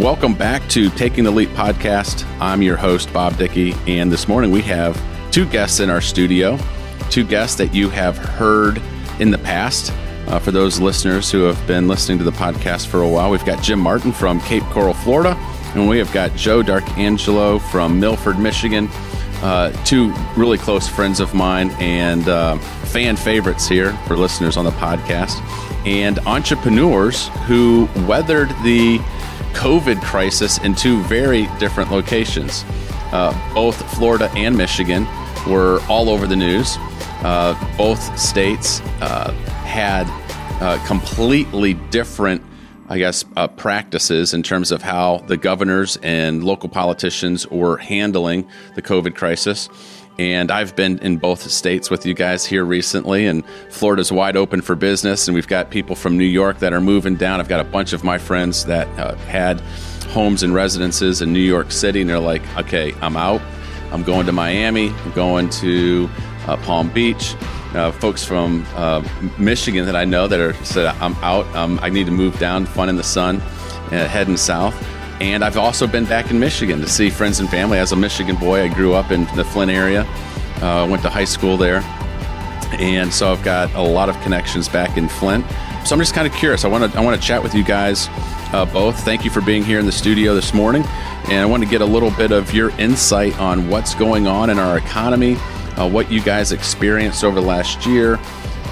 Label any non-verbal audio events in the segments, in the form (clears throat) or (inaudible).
Welcome back to Taking the Leap podcast. I'm your host, Bob Dickie, and this morning we have two guests in our studio, two guests that you have heard in the past. Uh, for those listeners who have been listening to the podcast for a while, we've got Jim Martin from Cape Coral, Florida, and we have got Joe Darkangelo from Milford, Michigan. Uh, two really close friends of mine and uh, fan favorites here for listeners on the podcast, and entrepreneurs who weathered the COVID crisis in two very different locations. Uh, both Florida and Michigan were all over the news. Uh, both states uh, had uh, completely different, I guess, uh, practices in terms of how the governors and local politicians were handling the COVID crisis. And I've been in both states with you guys here recently, and Florida's wide open for business. And we've got people from New York that are moving down. I've got a bunch of my friends that uh, had homes and residences in New York City, and they're like, okay, I'm out. I'm going to Miami. I'm going to uh, Palm Beach. Uh, folks from uh, Michigan that I know that are said, I'm out. Um, I need to move down, fun in the sun, uh, heading south. And I've also been back in Michigan to see friends and family. As a Michigan boy, I grew up in the Flint area, uh, went to high school there. And so I've got a lot of connections back in Flint. So I'm just kind of curious. I want to I want to chat with you guys uh, both. Thank you for being here in the studio this morning, and I want to get a little bit of your insight on what's going on in our economy, uh, what you guys experienced over the last year,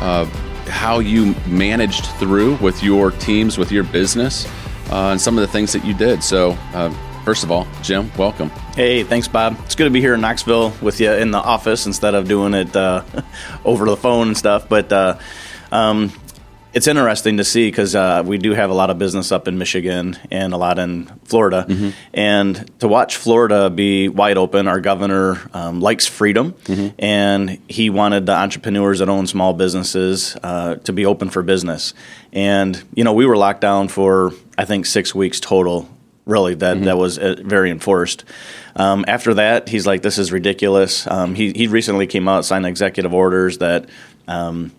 uh, how you managed through with your teams, with your business, uh, and some of the things that you did. So, uh, first of all, Jim, welcome. Hey, thanks, Bob. It's good to be here in Knoxville with you in the office instead of doing it uh, (laughs) over the phone and stuff. But uh, um, it's interesting to see because uh, we do have a lot of business up in Michigan and a lot in Florida, mm-hmm. and to watch Florida be wide open. Our governor um, likes freedom, mm-hmm. and he wanted the entrepreneurs that own small businesses uh, to be open for business. And you know, we were locked down for I think six weeks total. Really, that mm-hmm. that was uh, very enforced. Um, after that, he's like, "This is ridiculous." Um, he he recently came out signed executive orders that um,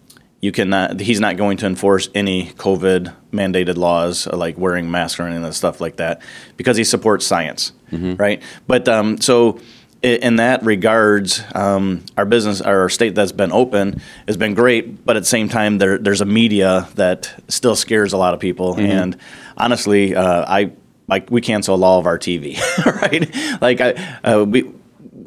you cannot he's not going to enforce any covid mandated laws like wearing masks or any of that stuff like that because he supports science mm-hmm. right but um, so in that regards um, our business our state that's been open has been great but at the same time there, there's a media that still scares a lot of people mm-hmm. and honestly uh, i like we cancel all of our tv (laughs) right like I, uh, we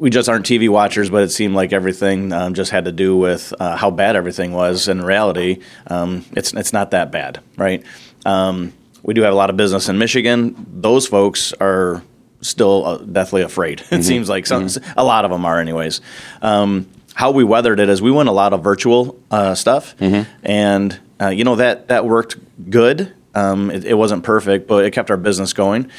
we just aren't TV watchers, but it seemed like everything um, just had to do with uh, how bad everything was. In reality, um, it's it's not that bad, right? Um, we do have a lot of business in Michigan. Those folks are still uh, deathly afraid. (laughs) It mm-hmm. seems like some, mm-hmm. a lot of them are, anyways. Um, how we weathered it is we went a lot of virtual uh, stuff, mm-hmm. and uh, you know that that worked good. Um, it, it, wasn't perfect, but it kept our business going.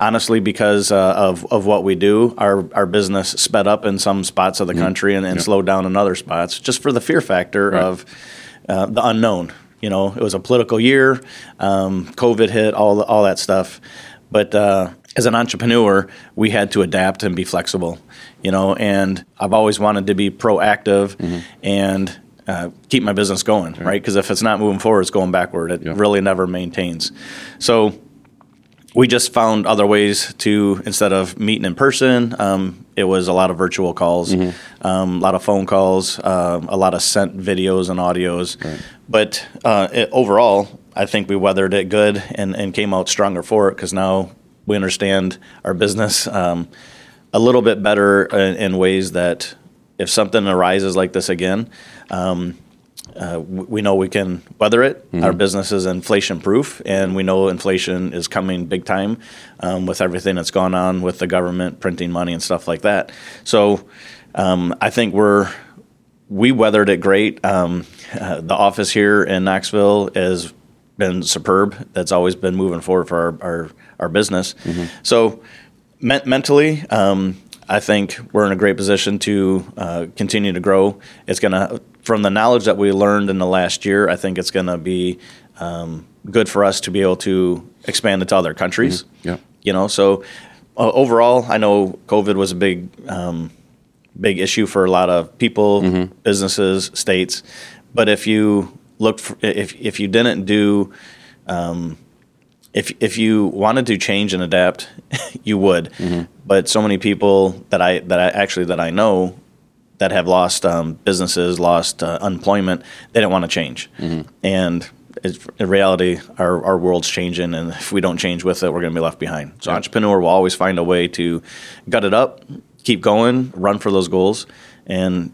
Honestly because uh, of, of what we do our, our business sped up in some spots of the mm-hmm. country and, and yeah. slowed down in other spots just for the fear factor right. of uh, the unknown you know it was a political year um, covid hit all, all that stuff but uh, as an entrepreneur we had to adapt and be flexible you know and i've always wanted to be proactive mm-hmm. and uh, keep my business going, right? Because if it's not moving forward, it's going backward. It yeah. really never maintains. So we just found other ways to instead of meeting in person um, it was a lot of virtual calls mm-hmm. um, a lot of phone calls uh, a lot of sent videos and audios right. but uh, it, overall i think we weathered it good and, and came out stronger for it because now we understand our business um, a little bit better in, in, ways that if something arises like this again um, uh, we know we can weather it. Mm-hmm. Our business is inflation proof, and we know inflation is coming big time um, with everything that's gone on with the government printing money and stuff like that. So um, I think we're we weathered it great. Um, uh, the office here in Knoxville has been superb. That's always been moving forward for our our, our business. Mm-hmm. So me- mentally. Um, I think we're in a great position to uh, continue to grow. It's going to from the knowledge that we learned in the last year, I think it's going to be um, good for us to be able to expand it to other countries. Mm-hmm. Yeah. You know, so uh, overall, I know COVID was a big, um, big issue for a lot of people, mm-hmm. businesses, states. But if you looked, for, if if you didn't do um, if if you wanted to change and adapt, (laughs) you would. Mm-hmm. But so many people that I that I actually that I know that have lost um, businesses, lost uh, employment, they don't want to change. Mm-hmm. And in reality, our, our world's changing, and if we don't change with it, we're going to be left behind. So, entrepreneur will always find a way to gut it up, keep going, run for those goals, and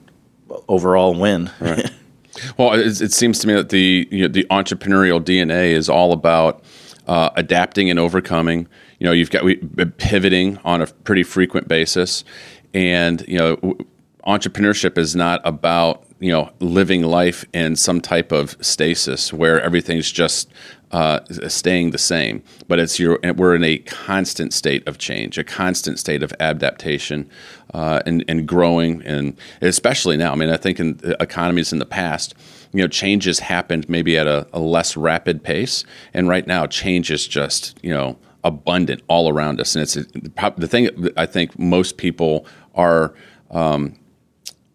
overall win. Right. (laughs) well, it, it, seems to me that the you know, the entrepreneurial DNA is all about uh, adapting and overcoming. You know, you've got we, pivoting on a pretty frequent basis, and you know entrepreneurship is not about you know living life in some type of stasis where everything's just uh, staying the same, but it's your we're in a constant state of change, a constant state of adaptation, uh, and and growing, and especially now. I mean, I think in economies in the past, you know, changes happened maybe at a, a less rapid pace, and right now, change is just you know abundant all around us, and it's the thing I think most people are. Um,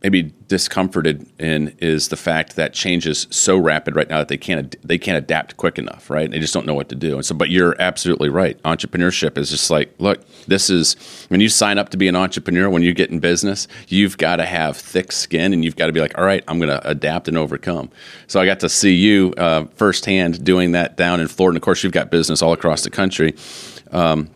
maybe discomforted in is the fact that change is so rapid right now that they can't they can't adapt quick enough, right? They just don't know what to do. And so, but you're absolutely right. Entrepreneurship is just like, look, this is when you sign up to be an entrepreneur, when you get in business, you've got to have thick skin, and you've got to be like, all right, I'm going to adapt and overcome. So I got to see you uh, firsthand doing that down in Florida. And of course, you've got business all across the country. Um,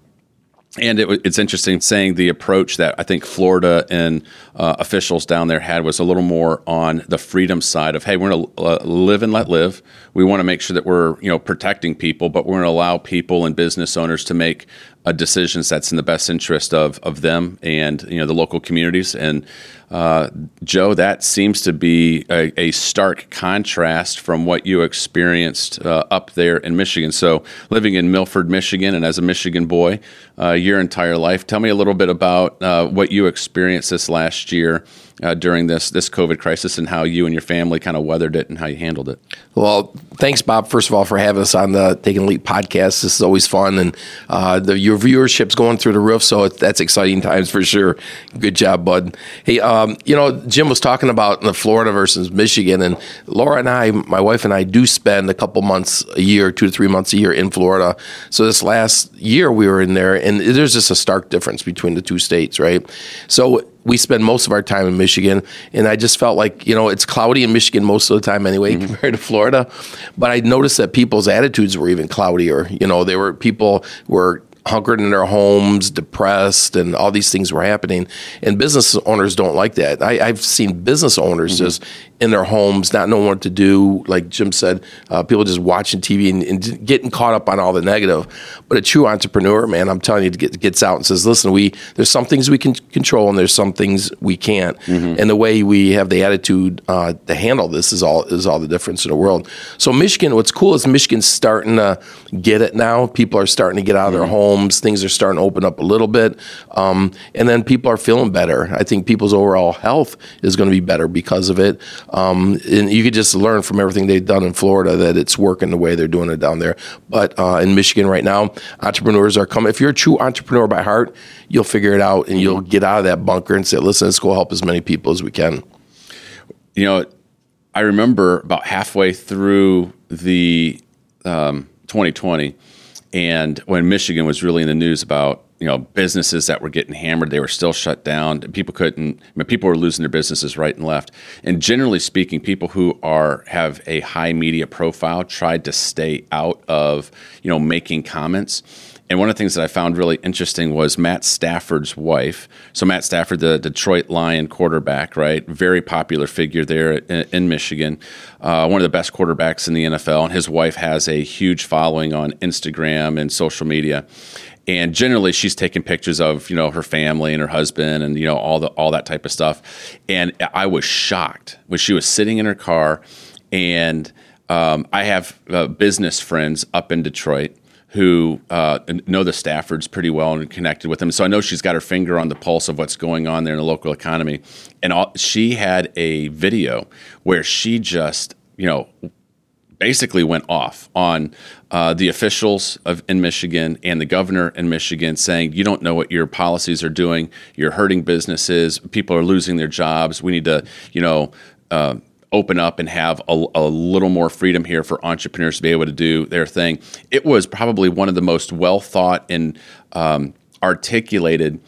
and it, it's interesting saying the approach that I think Florida and uh, officials down there had was a little more on the freedom side of hey, we're going to uh, live and let live. We want to make sure that we're you know protecting people, but we're going to allow people and business owners to make uh, decisions that's in the best interest of of them and you know the local communities. And uh, Joe, that seems to be a, a, stark contrast from what you experienced uh, up there in Michigan. So, living in Milford, Michigan, and as a Michigan boy, uh, your entire life. Tell me a little bit about uh, what you experienced this last year uh, during this this COVID crisis and how you and your family kind of weathered it and how you handled it. Well, thanks, Bob. First of all, for having us on the Taking Leap podcast. This is always fun, and uh, the, your viewership's going through the roof, so it, that's exciting times for sure. Good job, bud. Hey, um, you know, Jim was talking about the Florida versus Michigan, and Laura and I, my wife and I, do spend a couple months a year, two to three months a year in Florida. So this last year we were in there, and there's just a stark difference between the two states, right? So we spend most of our time in Michigan, and I just felt like you know it's cloudy in Michigan most of the time anyway mm-hmm. compared to Florida. But I noticed that people's attitudes were even cloudier. You know, they were people were hunkered in their homes, depressed, and all these things were happening. And business owners don't like that. I, have seen business owners mm-hmm. just in their homes, not knowing what to do. Like Jim said, uh, people just watching TV and, and, getting caught up on all the negative. But a true entrepreneur, man, I'm telling you, get, gets out and says, "Listen, we there's some things we can control, and there's some things we can't." Mm-hmm. And the way we have the attitude uh, to handle this is all is all the difference in the world. So Michigan, what's cool is Michigan's starting to get it now. People are starting to get out of their homes homes. Things are starting to open up a little bit, um, and then people are feeling better. I think people's overall health is going to be better because of it. Um, and you could just learn from everything they've done in Florida that it's working the way they're doing it down there. But uh, in Michigan right now, entrepreneurs are coming. If you're a true entrepreneur by heart, you'll figure it out and you'll get out of that bunker and say, "Listen, let's go help as many people as we can." You know, I remember about halfway through the um, 2020 and when Michigan was really in the news about you know businesses that were getting hammered, they were still shut down. People couldn't. I mean, people were losing their businesses right and left. And generally speaking, people who are have a high media profile tried to stay out of you know making comments and one of the things that I found really interesting was Matt Stafford's wife. So Matt Stafford, the Detroit Lion quarterback, right? Very popular figure there in, in Michigan. Uh, one of the best quarterbacks in the NFL. And his wife has a huge following on Instagram and social media. And generally, she's taking pictures of you know her family and her husband and you know all the all that type of stuff. And I was shocked when she was sitting in her car, and um, I have uh, business friends up in Detroit who uh, know the Staffords pretty well and connected with them. So I know she's got her finger on the pulse of what's going on there in the local economy. And all, she had a video where she just, you know, basically went off on uh, the officials of in Michigan and the governor in Michigan, saying you don't know what your policies are doing. You're hurting businesses. People are losing their jobs. We need to, you know. Uh, open up and have a, a, little more freedom here for entrepreneurs to be able to do their thing. It was probably one of the most well thought and um, articulated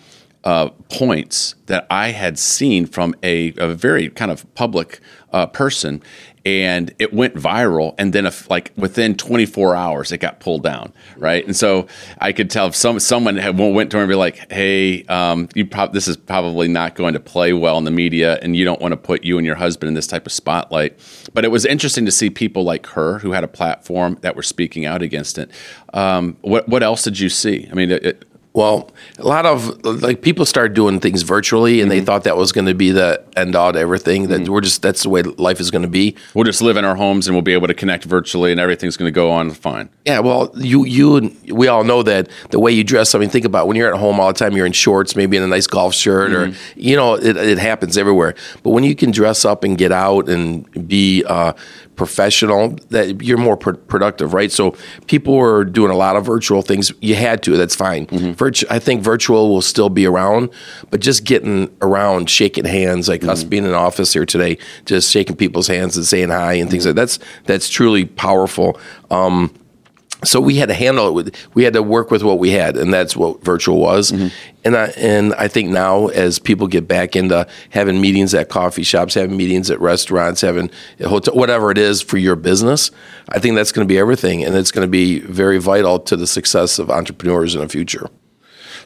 uh, points that I had seen from a, a very kind of public uh, person, and it went viral. And then, if, like within 24 hours, it got pulled down, right? And so I could tell if some someone had, went to her and be like, "Hey, um, you prob- this is probably not going to play well in the media, and you don't want to put you and your husband in this type of spotlight." But it was interesting to see people like her who had a platform that were speaking out against it. Um, what what else did you see? I mean, it, well, a lot of like people started doing things virtually, and mm-hmm. they thought that was going to be the end all to everything. That mm-hmm. we're just that's the way life is going to be. We'll just live in our homes, and we'll be able to connect virtually, and everything's going to go on fine. Yeah, well, you you and we all know that the way you dress. I mean, think about when you're at home all the time. You're in shorts, maybe in a nice golf shirt, mm-hmm. or you know, it, it happens everywhere. But when you can dress up and get out and be uh, professional, that you're more pr- productive, right? So people were doing a lot of virtual things. You had to. That's fine. Mm-hmm. Virtu- I think virtual will still be around, but just getting around, shaking hands, like mm-hmm. us being in office here today, just shaking people's hands and saying hi and things mm-hmm. like that's that's truly powerful. Um, so we had to handle it with we had to work with what we had and that's what virtual was mm-hmm. and I and I think now as people get back into having meetings at coffee shops having meetings at restaurants having hotel whatever it is for your business I think that's going to be everything and it's going to be very vital to the success of entrepreneurs in the future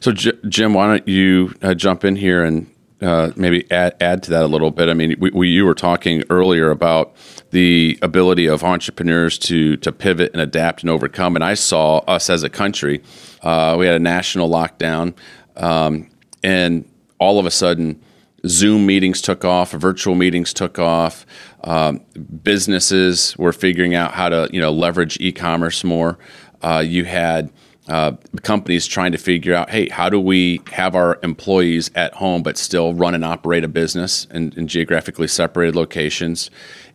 so J- Jim why don't you uh, jump in here and uh, maybe add, add to that a little bit. I mean, we, we, you were talking earlier about the ability of entrepreneurs to to pivot and adapt and overcome. And I saw us as a country. Uh, we had a national lockdown, um, and all of a sudden, Zoom meetings took off, virtual meetings took off. Um, businesses were figuring out how to you know leverage e-commerce more. Uh, you had uh, companies trying to figure out, hey, how do we have our employees at home but still run and operate a business in, in geographically separated locations?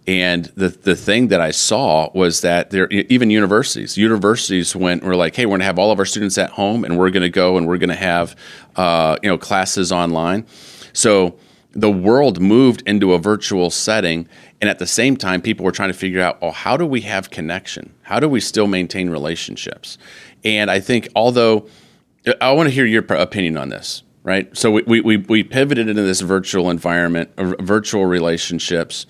And the the thing that I saw was that there even universities universities went were like, hey, we're going to have all of our students at home, and we're going to go and we're going to have uh, you know classes online. So the world moved into a virtual setting, and at the same time, people were trying to figure out, oh, how do we have connection? How do we still maintain relationships? And I think, although I want to hear your opinion on this, right? So we, we, we pivoted into this virtual environment, virtual relationships.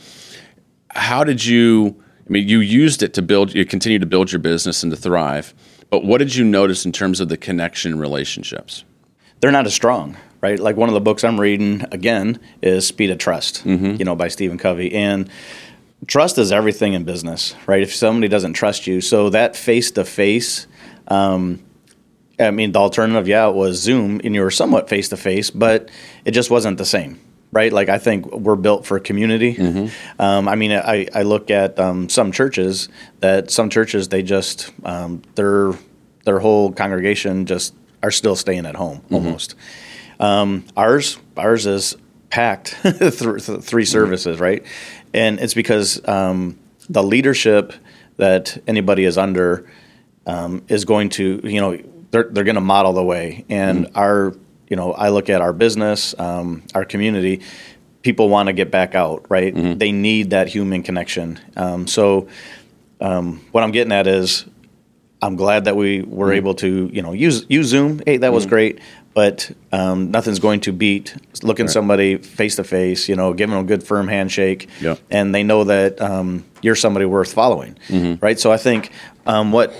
How did you, I mean, you used it to build, you continue to build your business and to thrive, but what did you notice in terms of the connection relationships? They're not as strong, right? Like one of the books I'm reading again is Speed of Trust, mm-hmm. you know, by Stephen Covey. And trust is everything in business, right? If somebody doesn't trust you, so that face to face um, I mean, the alternative, yeah, was Zoom, and you were somewhat face to face, but it just wasn't the same, right? Like I think we're built for community. Mm-hmm. Um, I mean, I, I look at um, some churches that some churches they just um, their their whole congregation just are still staying at home mm-hmm. almost. Um, ours ours is packed (laughs) through three services, right? And it's because um, the leadership that anybody is under um, is going to, you know, they're, they're going to model the way. And mm-hmm. our, you know, I look at our business, um, our community, people want to get back out, right? Mm-hmm. They need that human connection. Um, so, um, what I'm getting at is, I'm glad that we were mm-hmm. able to, you know, use use Zoom. Hey, that was mm-hmm. great, but um, nothing's going to beat looking right. somebody face to face. You know, giving them a good firm handshake, and they know that um, you're somebody worth following, mm-hmm. right? So I think um, what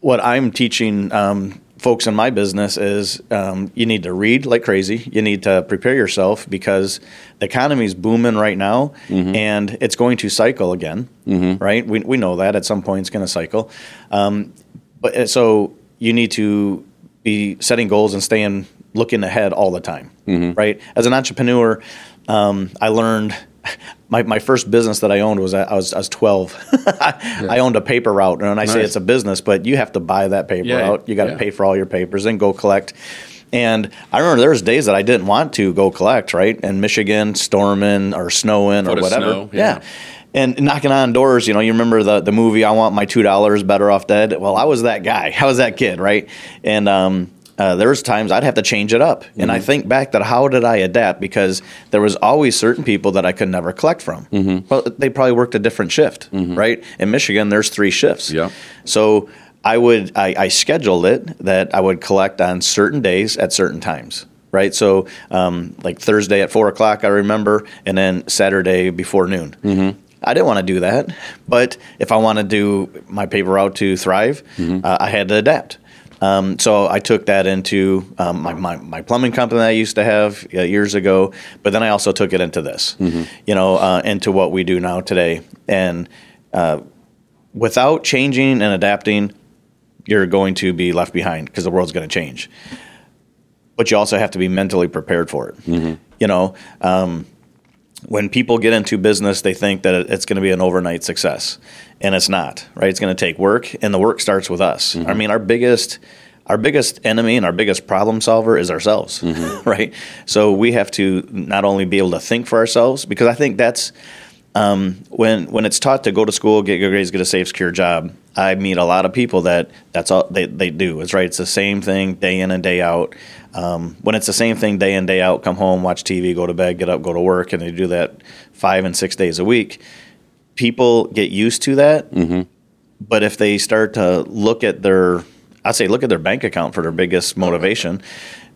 what I'm teaching um, folks in my business is um, you need to read like crazy. You need to prepare yourself because the economy is booming right now, mm-hmm. and it's going to cycle again. Mm-hmm. Right? We we know that at some point it's going to cycle. Um, but uh, so you need to be setting goals and staying looking ahead all the time. Mm-hmm. Right? As an entrepreneur, um, I learned (laughs) my, my first business that I owned was I was, I was 12. yeah. (laughs) I owned a paper route. And I nice. say it's a business, but you have to buy that paper yeah, route. You got to yeah. pay for all your papers and go collect. And I remember there was days that I didn't want to go collect, right? In Michigan, storming or snowing or whatever. Snow, yeah. And knocking on doors, you know, you remember the, the movie, I Want My $2 Better Off Dead? Well, I was that guy. (laughs) I was that kid, right? And um, uh, there was times I'd have to change it up, and I Mm-hmm. think back that how did I adapt because there was always certain people that I could never collect from. Mm-hmm. Well, they probably worked a different shift, right? In Michigan, there's three shifts. Yeah. So I would I, I scheduled it that I would collect on certain days at certain times. Right, so um, like Thursday at four o'clock, I remember, and then Saturday before noon. Mm-hmm. I didn't want to do that, but if I want to do my paper route to thrive, uh, I had to adapt. Um, so I took that into um, my, my, my plumbing company that I used to have uh, years ago, but then I also took it into this, you know, uh, into what we do now today. And uh, without changing and adapting, you're going to be left behind because the world's going to change. But you also have to be mentally prepared for it. You know, um, when people get into business, they think that it's going to be an overnight success, and it's not. Right? It's going to take work, and the work starts with us. I mean, our biggest our biggest enemy and our biggest problem solver is ourselves, (laughs) right? So we have to not only be able to think for ourselves, because I think that's um, when when it's taught to go to school, get good grades, get a safe, secure job. I meet a lot of people that that's all they, they do. It's right. It's the same thing day in and day out. Um, when it's the same thing day in day out, come home, watch TV, go to bed, get up, go to work, and they do that five and six days a week. People get used to that, but if they start to look at their, I say look at their bank account for their biggest motivation,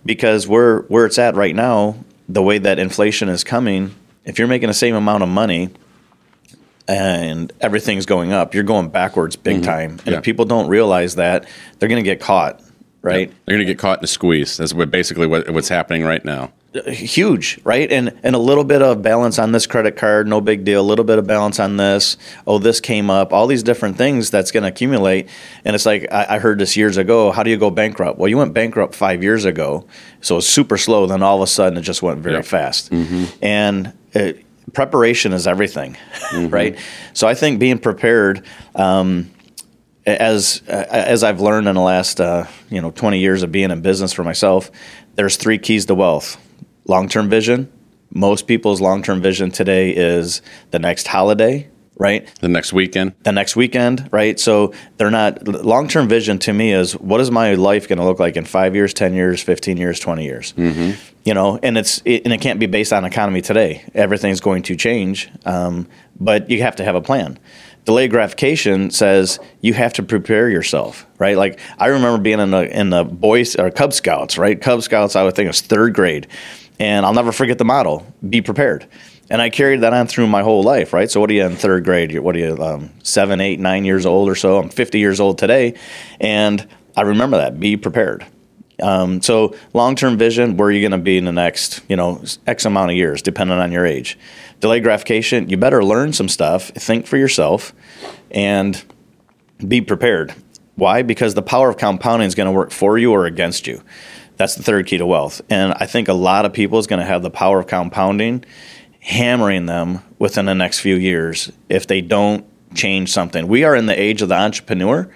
because where where it's at right now, the way that inflation is coming, if you're making the same amount of money and everything's going up, you're going backwards big mm-hmm. time. And Yeah. if people don't realize that, they're going to get caught, right? They're going to get caught in a squeeze. That's what basically what, what's happening right now. Uh, huge, right? And and a little bit of balance on this credit card, no big deal. A little bit of balance on this. Oh, this came up. All these different things that's going to accumulate. And it's like I, I heard this years ago. How do you go bankrupt? Well, you went bankrupt five years ago, so it's super slow. Then all of a sudden, it just went very Yeah. fast. Mm-hmm. And it, preparation is everything, (laughs) right? So I think being prepared. Um, as uh, as I've learned in the last uh, you know 20 years of being in business for myself, there's three keys to wealth: long-term vision. Most people's long-term vision today is the next holiday, right? The next weekend. The next weekend, right? So they're not long-term vision to me is what is my life going to look like in five years, 10 years, 15 years, 20 years? You know, and it's it, and it can't be based on economy today. Everything's going to change, um, but you have to have a plan delayed gratification says you have to prepare yourself, right? Like I remember being in the in the boys or Cub Scouts, right? Cub Scouts, I would think it was third grade, and I'll never forget the motto: "Be prepared." And I carried that on through my whole life, right? So what are you in third grade? What are you, um, seven, eight, nine years old or so? I'm 50 years old today, and I remember that: be prepared. Um, so long-term vision, where are you going to be in the next, you know, X amount of years, depending on your age. Delayed gratification, you better learn some stuff, think for yourself, and be prepared. Why? Because the power of compounding is going to work for you or against you. That's the third key to wealth. And I think a lot of people is going to have the power of compounding hammering them within the next few years if they don't change something. We are in the age of the entrepreneur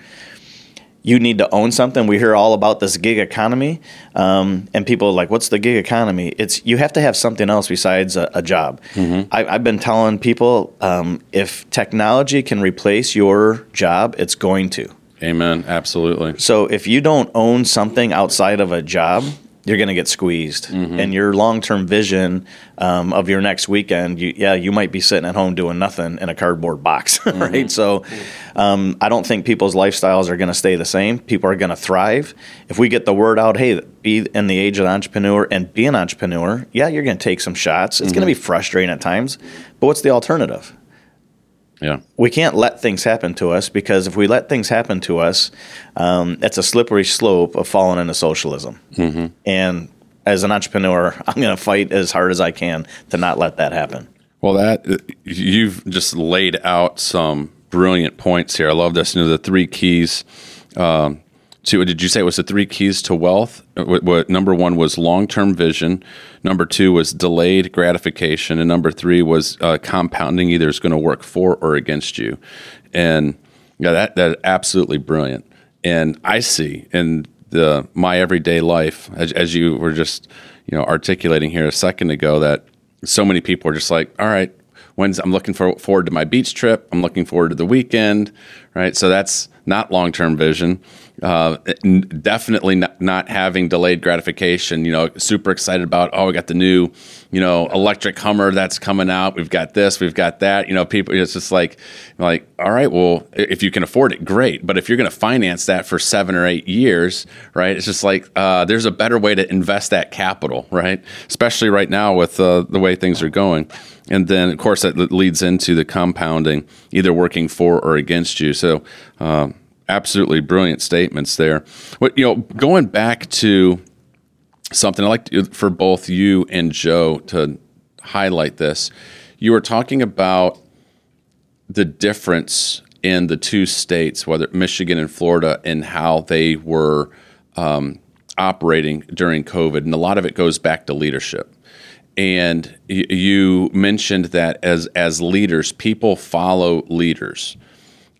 you need to own something. We hear all about this gig economy, um, and people are like, "What's the gig economy?" It's you have to have something else besides a, a job. I, I've been telling people um, if technology can replace your job, it's going to. Amen. Absolutely. So if you don't own something outside of a job, you're going to get squeezed. And your long term vision um, of your next weekend, you, yeah, you might be sitting at home doing nothing in a cardboard box, (laughs) right? So um, I don't think people's lifestyles are going to stay the same. People are going to thrive. If we get the word out, hey, be in the age of the entrepreneur and be an entrepreneur, yeah, you're going to take some shots. It's going to be frustrating at times, but what's the alternative? Yeah. we can't let things happen to us because if we let things happen to us, um, it's a slippery slope of falling into socialism. Mm-hmm. And as an entrepreneur, (laughs) I'm going to fight as hard as I can to not let that happen. Well, that you've just laid out some brilliant points here. I love this. You know, the three keys um, to did you say it was the three keys to wealth? What, what number one was long term vision. Number two was delayed gratification, and number three was uh, compounding. Either is going to work for or against you, and yeah, that that absolutely brilliant. And I see in the my everyday life, as, as you were just you know articulating here a second ago, that so many people are just like, all right, when's I'm looking for, forward to my beach trip. I'm looking forward to the weekend, right? So that's not long term vision. Uh, definitely not, not having delayed gratification. You know, super excited about oh, we got the new, you know, electric Hummer that's coming out. We've got this, we've got that. You know, people. It's just like, like, all right, well, if you can afford it, great. But if you're going to finance that for seven or eight years, right? It's just like uh, there's a better way to invest that capital, right? Especially right now with uh, the way things are going. And then, of course, that leads into the compounding, either working for or against you. So. Um, absolutely brilliant statements there. But you know, going back to something I like to, for both you and Joe to highlight this. You were talking about the difference in the two states, whether Michigan and Florida, and how they were um, operating during COVID, and a lot of it goes back to leadership. And you mentioned that as as leaders, people follow leaders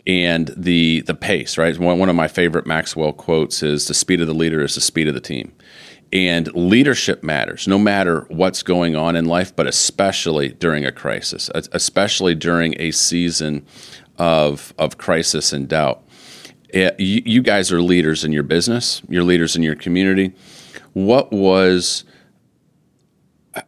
and the the pace, right? One, one of my favorite Maxwell quotes is the speed of the leader is the speed of the team. And leadership matters no matter what's going on in life, but especially during a crisis, especially during a season of, of crisis and doubt. It, you, you guys are leaders in your business, you're leaders in your community. What was,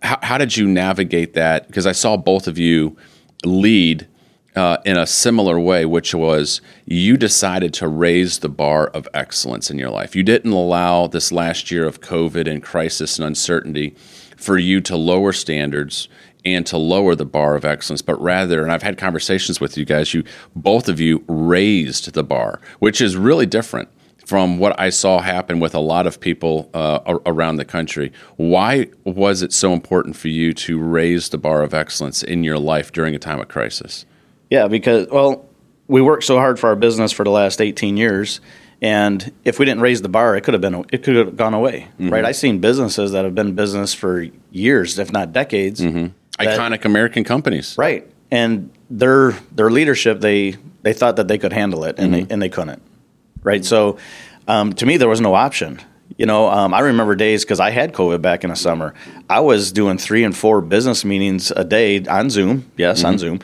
how, how did you navigate that? Because I saw both of you lead uh, in a similar way, which was you decided to raise the bar of excellence in your life. You didn't allow this last year of COVID and crisis and uncertainty for you to lower standards and to lower the bar of excellence, but rather, and I've had conversations with you guys, you both of you raised the bar, which is really different from what I saw happen with a lot of people uh, around the country. Why was it so important for you to raise the bar of excellence in your life during a time of crisis? Yeah, because well, we worked so hard for our business for the last 18 years, and if we didn't raise the bar, it could have been it could have gone away, mm-hmm. right? I've seen businesses that have been business for years, if not decades. Mm-hmm. That, Iconic American companies, right? And their their leadership, they they thought that they could handle it, and mm-hmm. they and they couldn't, right? So, um, to me, there was no option. You know, um, I remember days because I had COVID back in the summer. I was doing three and four business meetings a day on Zoom. Yes, on mm-hmm. Zoom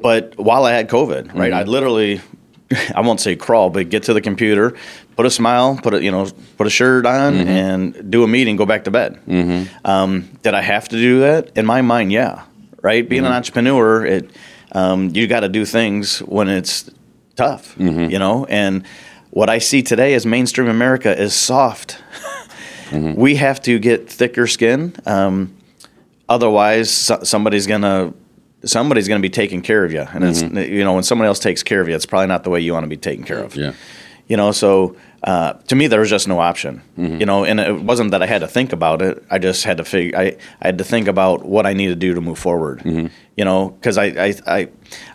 but while I had COVID, right, mm-hmm. I'd literally, (laughs) I won't say crawl, but get to the computer, put a smile, put a you know, put a shirt on, mm-hmm. and do a meeting, go back to bed. Mm-hmm. Um, did I have to do that? In my mind, yeah. Right, being an mm-hmm. entrepreneur, it um, you got to do things when it's tough, mm-hmm. you know. And what I see today as mainstream America is soft. (laughs) Mm-hmm. we have to get thicker skin. Um, otherwise, so- somebody's gonna somebody's going to be taking care of you, and mm-hmm. it's you know when someone else takes care of you, it's probably not the way you want to be taken care of. Yeah, you know. So uh, to me, there was just no option. Mm-hmm. You know, and it wasn't that I had to think about it. I just had to figure. I, I had to think about what I need to do to move forward. Mm-hmm. You know, because I, I I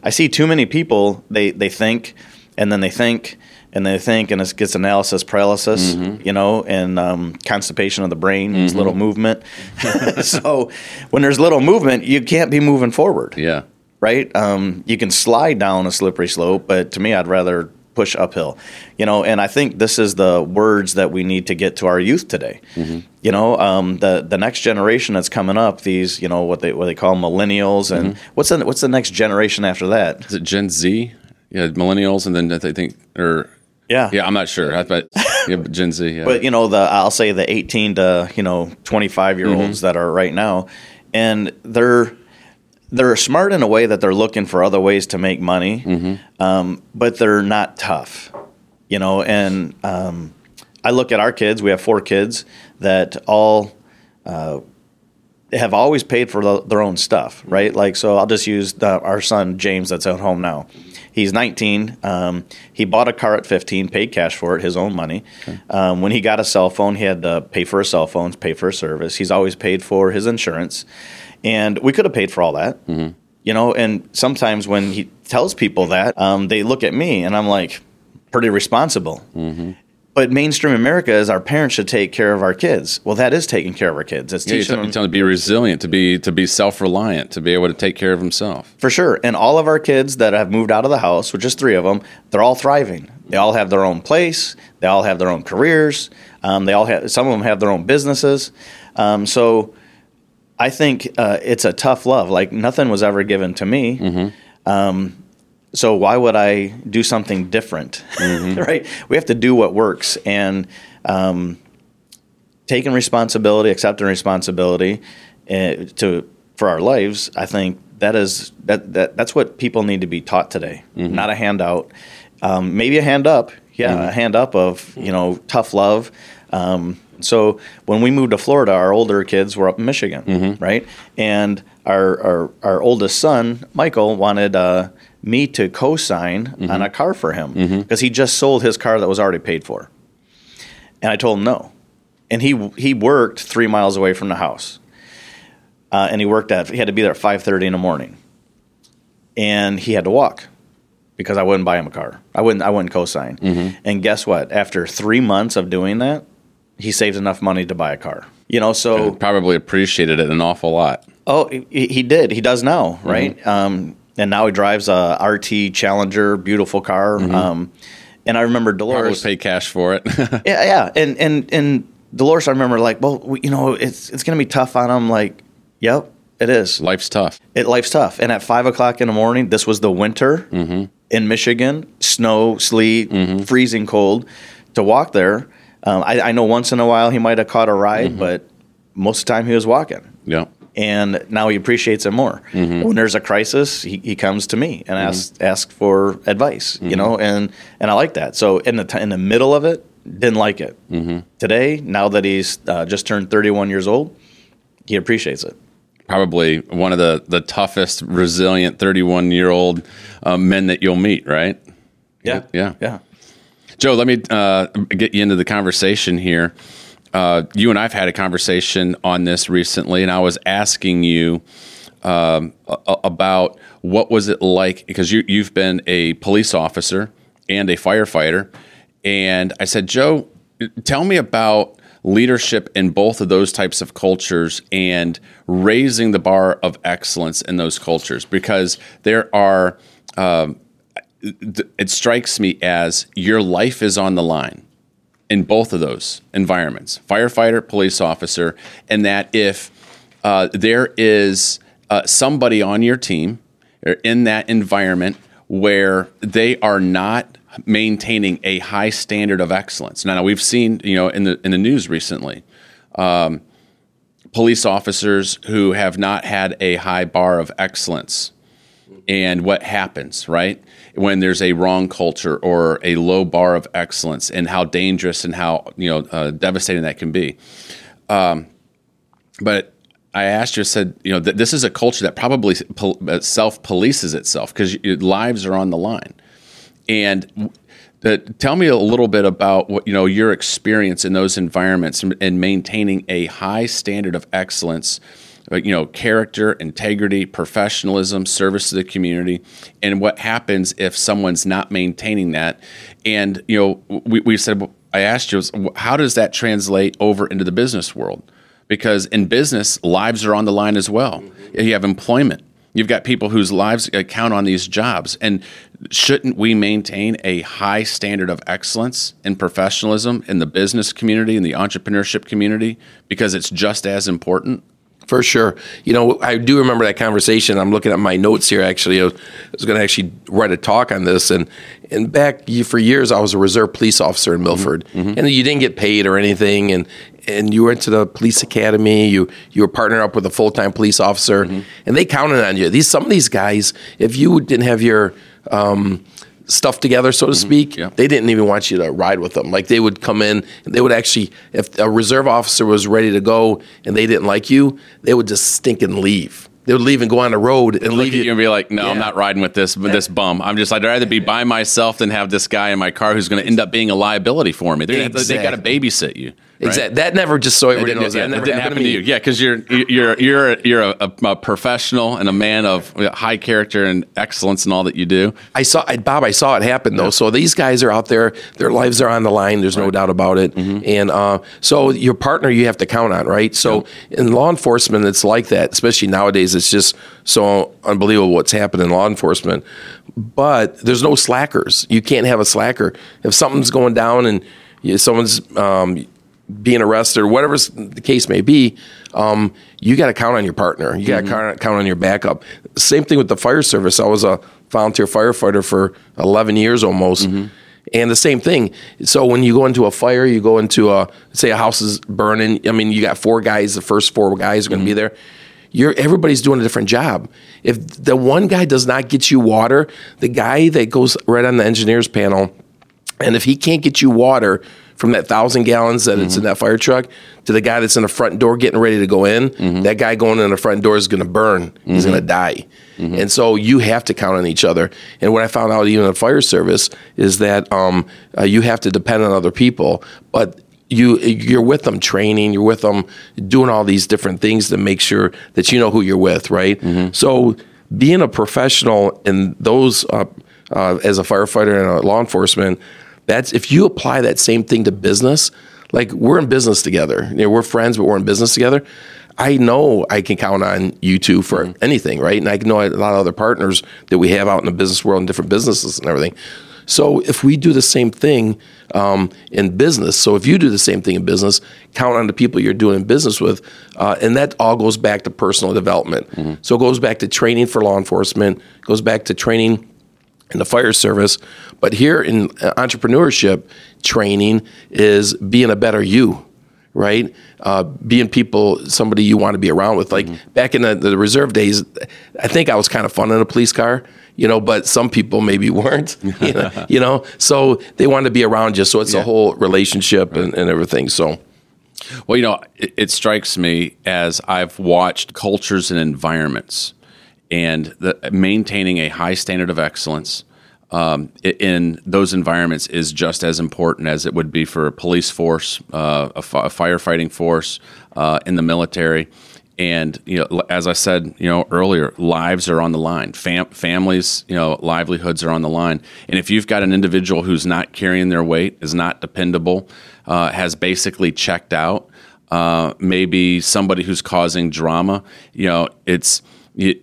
I see too many people. They they think, and then they think and they think, and it gets analysis paralysis, mm-hmm. you know, and um, constipation of the brain, mm-hmm. little movement. (laughs) (laughs) so when there's little movement, you can't be moving forward. Yeah. Right? Um, you can slide down a slippery slope, but to me, I'd rather push uphill. You know, and I think this is the words that we need to get to our youth today. Mm-hmm. You know, um, the the next generation that's coming up, these, you know, what they what they call millennials, and mm-hmm. what's the what's the next generation after that? Is it Gen Z? Yeah, millennials, and then I think or yeah, yeah, I'm not sure, but yeah, Gen Z. Yeah. (laughs) But you know, the I'll say the 18 to you know 25 year olds mm-hmm. that are right now, and they're they're smart in a way that they're looking for other ways to make money, mm-hmm. um, but they're not tough, you know. And um, I look at our kids. We have four kids that all. Uh, have always paid for the, their own stuff, right? Like, so I'll just use the, our son James, that's at home now. He's 19. Um, he bought a car at 15, paid cash for it, his own money. Okay. Um, when he got a cell phone, he had to pay for his cell phones, pay for a service. He's always paid for his insurance, and we could have paid for all that. Mm-hmm. You know, and sometimes when he tells people that, um, they look at me, and I'm like, pretty responsible. Mm-hmm. But mainstream America is our parents should take care of our kids. Well, that is taking care of our kids. It's yeah, teaching them to be resilient, to be to be self reliant, to be able to take care of himself. For sure. And all of our kids that have moved out of the house, which is three of them, they're all thriving. They all have their own place. They all have their own careers. Um, they all have some of them have their own businesses. Um, so I think uh, it's a tough love. Like nothing was ever given to me. Mm-hmm. Um, so why would I do something different? (laughs) right? We have to do what works and um, taking responsibility, accepting responsibility uh, to for our lives. I think that is that, that that's what people need to be taught today. Not a handout, um, maybe a hand up. Yeah, a hand up of you know tough love. Um, so when we moved to Florida, our older kids were up in Michigan, right? And our, our our oldest son, Michael, wanted uh, me to co-sign on a car for him because he just sold his car that was already paid for, and I told him no. And he he worked three miles away from the house, uh, and he worked at he had to be there at five thirty in the morning, and he had to walk because I wouldn't buy him a car. I wouldn't I wouldn't co-sign. And guess what? After three months of doing that, he saved enough money to buy a car. You know, so Probably appreciated it an awful lot. Oh, he, he did. He does now, Mm-hmm. right? Um, and now he drives a RT Challenger, beautiful car. Um, and I remember Mm-hmm. Probably Dolores. paid cash for it. (laughs) Yeah, yeah. And and and Dolores, I remember like, well, we, you know, it's it's gonna be tough on him. Like, yep, it is. Life's tough. It life's tough. And at five o'clock in the morning, this was the winter Mm-hmm. in Michigan, snow, sleet, freezing cold. To walk there, um, I, I know once in a while he might have caught a ride, Mm-hmm. but most of the time he was walking Yeah. And now he appreciates it more. Mm-hmm. When there's a crisis, he, he comes to me and asks asks for advice, Mm-hmm. you know, and and I like that. So in the t- in the middle of it, didn't like it. Mm-hmm. Today, now that he's uh, just turned 31 years old, he appreciates it. Probably one of the, the toughest, resilient 31 year old uh, men that you'll meet, right? Yeah, Yeah. yeah. Joe, let me uh, get you into the conversation here. Uh, you and I've had a conversation on this recently, and I was asking you um, about what was it like because you you've been a police officer and a firefighter, and I said, Joe, tell me about leadership in both of those types of cultures and raising the bar of excellence in those cultures because there are. Um, it strikes me as your life is on the line in both of those environments firefighter police officer and that if uh, there is uh, somebody on your team or in that environment where they are not maintaining a high standard of excellence. Now we've seen you know in the in the news recently um, police officers who have not had a high bar of excellence and what happens, right? When there's a wrong culture or a low bar of excellence, and how dangerous and how you know uh, devastating that can be. Um, but I asked you, I said, you know, that this is a culture that probably self polices itself because lives are on the line. And tell me a little bit about what you know your experience in those environments and, and maintaining a high standard of excellence uh, Uh, you know, character, integrity, professionalism, service to the community, and what happens if someone's not maintaining that. And you know, we, we said, I asked you, how does that translate over into the business world? Because in business, lives are on the line as well. Mm-hmm. You have employment. You've got people whose lives uh, count on these jobs. And shouldn't we maintain a high standard of excellence and professionalism in the business community, in the entrepreneurship community, because it's just as important? For sure. You know, I do remember that conversation. I'm looking at my notes here. Actually, I was, was going to actually write a talk on this. And and back for years, I was a reserve police officer in Milford, mm-hmm. Mm-hmm. and you didn't get paid or anything. And and you went to the police academy. You you were partnered up with a full time police officer, mm-hmm. and they counted on you. These some of these guys, if you didn't have your um, stuff together, so to mm-hmm. speak, Yeah. they didn't even want you to ride with them. Like they would come in, and they would actually, if a reserve officer was ready to go and they didn't like you, they would just stink and leave. They would leave and go on the road and leave you and be like, no, I'm not riding with this with this bum. I'm just I'd rather be by myself than have this guy in my car who's going to end up being a liability for me. They're, They got to babysit you. Right? Exactly. That never just so It everybody knows yeah, that. didn't happened happen to you. Yeah, because you're you're you're you're a, a professional and a man of high character and excellence in all that you do. I saw I, Bob. I saw it happen though. So these guys are out there; their lives are on the line. There's no doubt about it. Mm-hmm. And uh, so your partner, you have to count on, right? So in law enforcement, it's like that. Especially nowadays, it's just so unbelievable what's happened in law enforcement. But there's no slackers. You can't have a slacker if something's going down and you, someone's um, being arrested or whatever the case may be, um, you got to count on your partner. You got to mm-hmm. count, count on your backup. Same thing with the fire service. I was a volunteer firefighter for 11 years almost. Mm-hmm. And the same thing. So when you go into a fire, you go into a say a house is burning. I mean, you got four guys. The first four guys are going to be mm-hmm. there. You're everybody's doing a different job. If the one guy does not get you water, the guy that goes right on the engineer's panel, and if he can't get you water from that thousand gallons that it's in that fire truck to the guy that's in the front door getting ready to go in, that guy going in the front door is going to burn. He's going to die. And so you have to count on each other. And what I found out even in the fire service is that um, uh, you have to depend on other people, but you you're with them training, you're with them doing all these different things to make sure that you know who you're with, right? So being a professional in those uh, uh, as a firefighter and a law enforcement, that's if you apply that same thing to business, like we're in business together. You know, we're friends, but we're in business together. I know I can count on you two for anything, right? And I know a lot of other partners that we have out in the business world and different businesses and everything. So if we do the same thing um, in business, so if you do the same thing in business, count on the people you're doing business with, uh, and that all goes back to personal development. So it goes back to training for law enforcement, goes back to training in the fire service. But here in uh, entrepreneurship, training is being a better you, right? Uh, being people, somebody you want to be around with. Like back in the, the reserve days, I think I was kind of fun in a police car, you know, but some people maybe (laughs) weren't, you know, (laughs) you know? so they want to be around you. So it's a whole relationship and, and everything. So. Well, you know, it, it strikes me as I've watched cultures and environments, and the, maintaining a high standard of excellence um, in those environments is just as important as it would be for a police force, uh, a, fi- a firefighting force, uh, in the military. And you know, as I said, you know earlier, lives are on the line. Fam- families, you know, livelihoods are on the line. And if you've got an individual who's not carrying their weight, is not dependable, uh, has basically checked out, uh, maybe somebody who's causing drama, you know, it's you,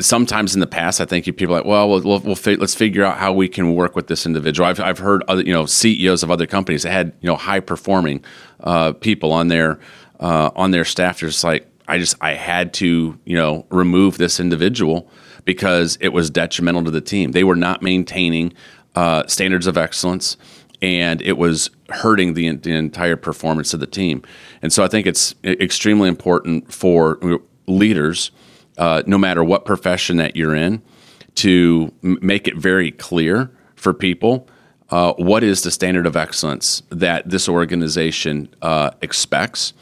sometimes in the past, I think people are like, well, we'll, we'll, fi- let's figure out how we can work with this individual. I've, I've heard other, you know, CEOs of other companies that had, you know, high performing uh, people on their uh, on their staff. They're just like, I just, I had to, you know, remove this individual because it was detrimental to the team. They were not maintaining uh, standards of excellence, and it was hurting the, the entire performance of the team. And so I think it's extremely important for leaders uh, no matter what profession that you're in, to m- make it very clear for people uh, what is the standard of excellence that this organization uh, expects,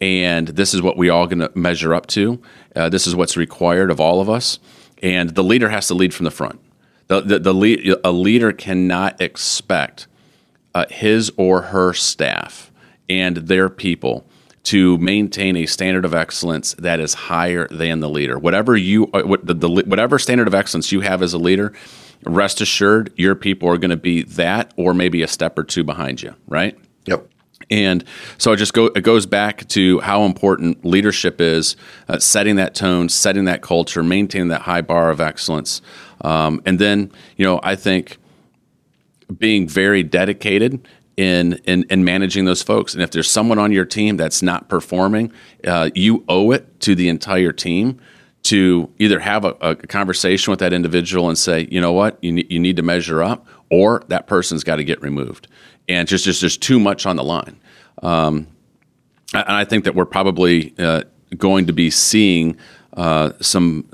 and this is what we all going to measure up to. Uh, this is what's required of all of us, and the leader has to lead from the front. The, the, the lead, a leader cannot expect uh, his or her staff and their people to maintain a standard of excellence that is higher than the leader. Whatever you, uh, what the, the, whatever standard of excellence you have as a leader, rest assured, your people are going to be that or maybe a step or two behind you. Right. Yep. And so it just go, it goes back to how important leadership is, uh, setting that tone, setting that culture, maintaining that high bar of excellence, um, and then you know I think being very dedicated in, in in managing those folks. And if there's someone on your team that's not performing, uh, you owe it to the entire team to either have a, a conversation with that individual and say, you know what, you need, you need to measure up, or that person's got to get removed. And just just there's too much on the line. Um, and I think that we're probably uh, going to be seeing uh, some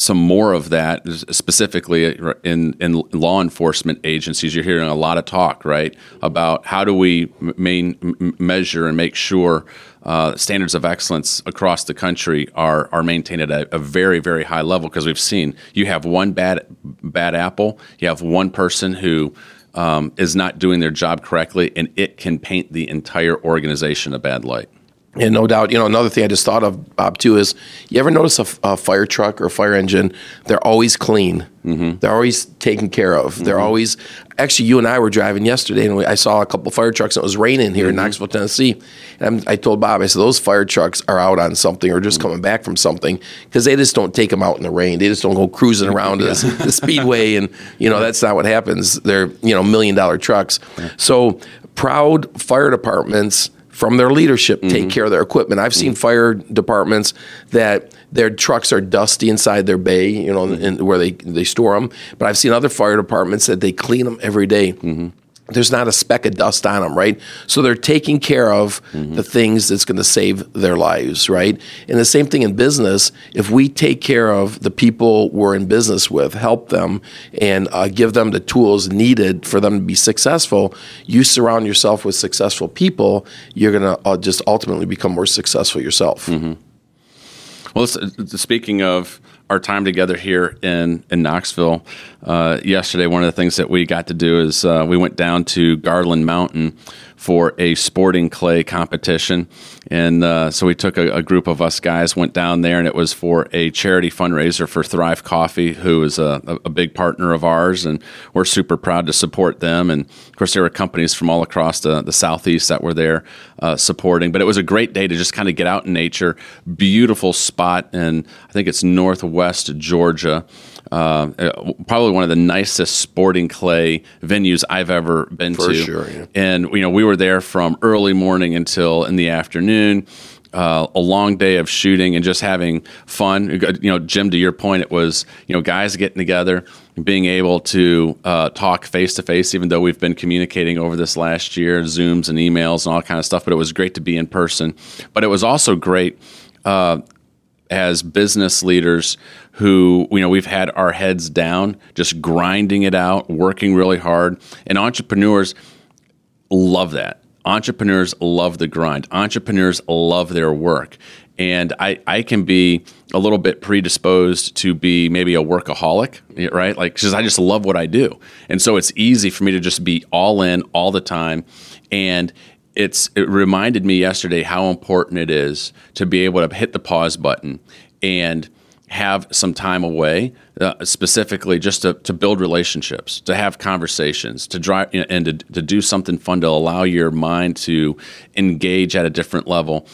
some more of that, specifically in in law enforcement agencies. You're hearing a lot of talk, right, about how do we main, measure and make sure uh, standards of excellence across the country are are maintained at a, a very very high level. Because we've seen you have one bad bad apple, you have one person who. Um, is not doing their job correctly, and it can paint the entire organization a bad light. And no doubt, you know, another thing I just thought of, Bob, too, is you ever notice a fire truck or a fire engine? They're always clean. Mm-hmm. They're always taken care of. They're mm-hmm. always, actually, you and I were driving yesterday and we, I saw a couple fire trucks and it was raining here in mm-hmm. Knoxville, Tennessee. And I'm, I told Bob, I said, those fire trucks are out on something or just coming back from something because they just don't take them out in the rain. They just don't go cruising around the, (laughs) the speedway. And, you know, that's not what happens. They're, you know, million dollar trucks. So proud fire departments from their leadership take mm-hmm. care of their equipment. I've seen mm-hmm. fire departments that their trucks are dusty inside their bay, you know, mm-hmm. in, where they they store them. But I've seen other fire departments that they clean them every day there's not a speck of dust on them, right? So they're taking care of mm-hmm. the things that's going to save their lives, right? And the same thing in business. If we take care of the people we're in business with, help them, and uh, give them the tools needed for them to be successful, you surround yourself with successful people, you're going to uh, just ultimately become more successful yourself. Mm-hmm. Well, speaking of our time together here in in Knoxville uh, yesterday, one of the things that we got to do is uh, we went down to Garland Mountain for a sporting clay competition. And uh, so we took a, a, group of us guys, went down there, and it was for a charity fundraiser for Thrive Coffee, who is a, a, big partner of ours. And we're super proud to support them. And of course, there were companies from all across the, the Southeast that were there uh, supporting. But it was a great day to just kind of get out in nature. Beautiful spot, and I think it's northwest Georgia. Uh, uh, probably one of the nicest sporting clay venues I've ever been For to. Sure, yeah. And you know, we were there from early morning until in the afternoon. Uh, a long day of shooting and just having fun. You know, Jim, to your point, it was you know guys getting together, being able to uh, talk face to face, even though we've been communicating over this last year, Zooms and emails and all kind of stuff. But it was great to be in person. But it was also great uh, as business leaders who you know we've had our heads down just grinding it out working really hard. And entrepreneurs love that. Entrepreneurs love the grind. Entrepreneurs love their work. And I, I can be a little bit predisposed to be maybe a workaholic right? Like because i just love what i do. And so it's easy for me to just be all in all the time. And it's it reminded me yesterday how important it is to be able to hit the pause button and have some time away, uh, specifically just to, to build relationships, to have conversations, to drive, you know, and to, to do something fun to allow your mind to engage at a different level.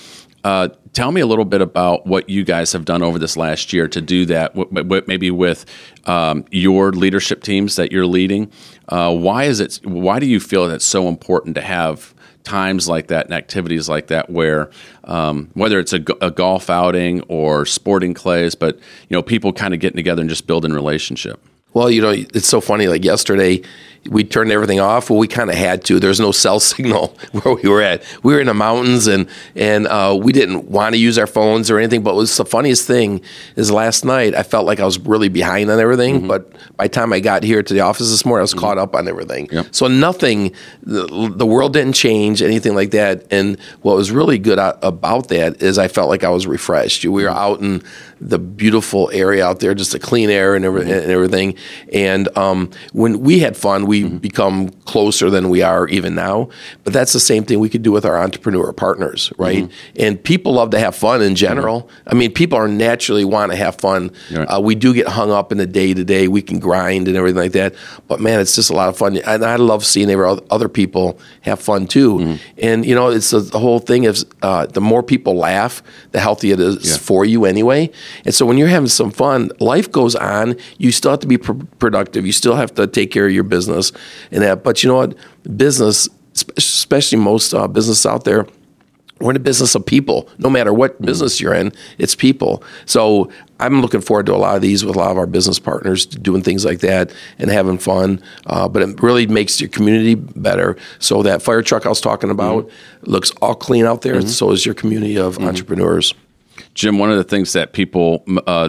Uh, tell me a little bit about what you guys have done over this last year to do that, w- w- maybe with um, your leadership teams that you're leading. Uh, why is it? Why do you feel that it's so important to have times like that and activities like that where um, whether it's a, a, golf outing or sporting clays but you know people kind of getting together and just building relationship. Well you know it's so funny like yesterday we turned everything off. Well, we kind of had to. There's no cell (laughs) signal where we were at. We were in the mountains, and and uh, we didn't want to use our phones or anything. But what was the funniest thing is last night I felt like I was really behind on everything. Mm-hmm. But by the time I got here to the office this morning, I was mm-hmm. caught up on everything. Yep. So nothing, the, the, world didn't change anything like that. And what was really good about that is I felt like I was refreshed. We were mm-hmm. out in the beautiful area out there, just the clean air and, mm-hmm. and everything. And um, when we had fun, we we mm-hmm. become closer than we are even now. But that's the same thing we could do with our entrepreneur partners, right? Mm-hmm. And people love to have fun in general. Mm-hmm. I mean, people are naturally want to have fun. Right. Uh, we do get hung up in the day to day. We can grind and everything like that. But man, it's just a lot of fun. And I love seeing other people have fun too. Mm-hmm. And you know, it's a, the whole thing is uh, the more people laugh, the healthier it is yeah. for you anyway. And so when you're having some fun, life goes on. You still have to be pr- productive. You still have to take care of your business business and that. But you know what? Business, especially most uh, business out there, we're in the business of people. No matter what business you're in, it's people. So I'm looking forward to a lot of these with a lot of our business partners, doing things like that and having fun. Uh, but it really makes your community better. So that fire truck I was talking about mm-hmm. looks all clean out there. Mm-hmm. So is your community of mm-hmm. entrepreneurs. Jim, one of the things that people uh,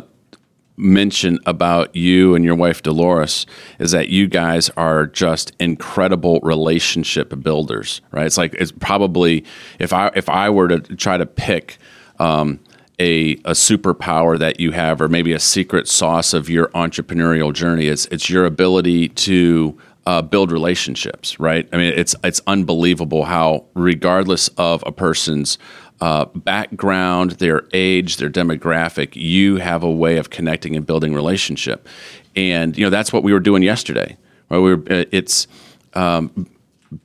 mention about you and your wife Dolores is that you guys are just incredible relationship builders, right? It's like it's probably if I if I were to try to pick um, a a superpower that you have, or maybe a secret sauce of your entrepreneurial journey, it's it's your ability to uh, build relationships, right? I mean, it's it's unbelievable how, regardless of a person's uh, background, their age, their demographic, you have a way of connecting and building relationship. And you know that's what we were doing yesterday. Right? We were, uh, it's um,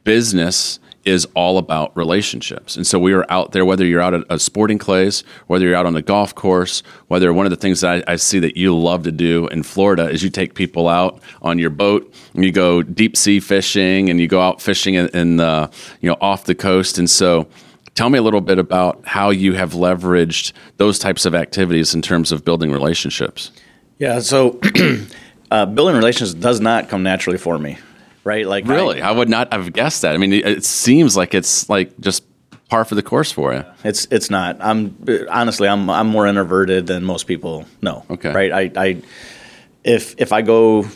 business is all about relationships. And so we are out there, whether you're out at a sporting clays, whether you're out on the golf course, whether one of the things that I, I, see that you love to do in Florida is you take people out on your boat and you go deep sea fishing and you go out fishing in, in the, you know, off the coast. And so Tell me a little bit about how you have leveraged those types of activities in terms of building relationships. Yeah, so (clears throat) uh, building relationships does not come naturally for me, right? Like really, I, I, would not have guessed that. I mean, it seems like it's like just par for the course for you. It's it's not. I'm honestly, I'm I'm more introverted than most people know. Okay, right? I, I if if I go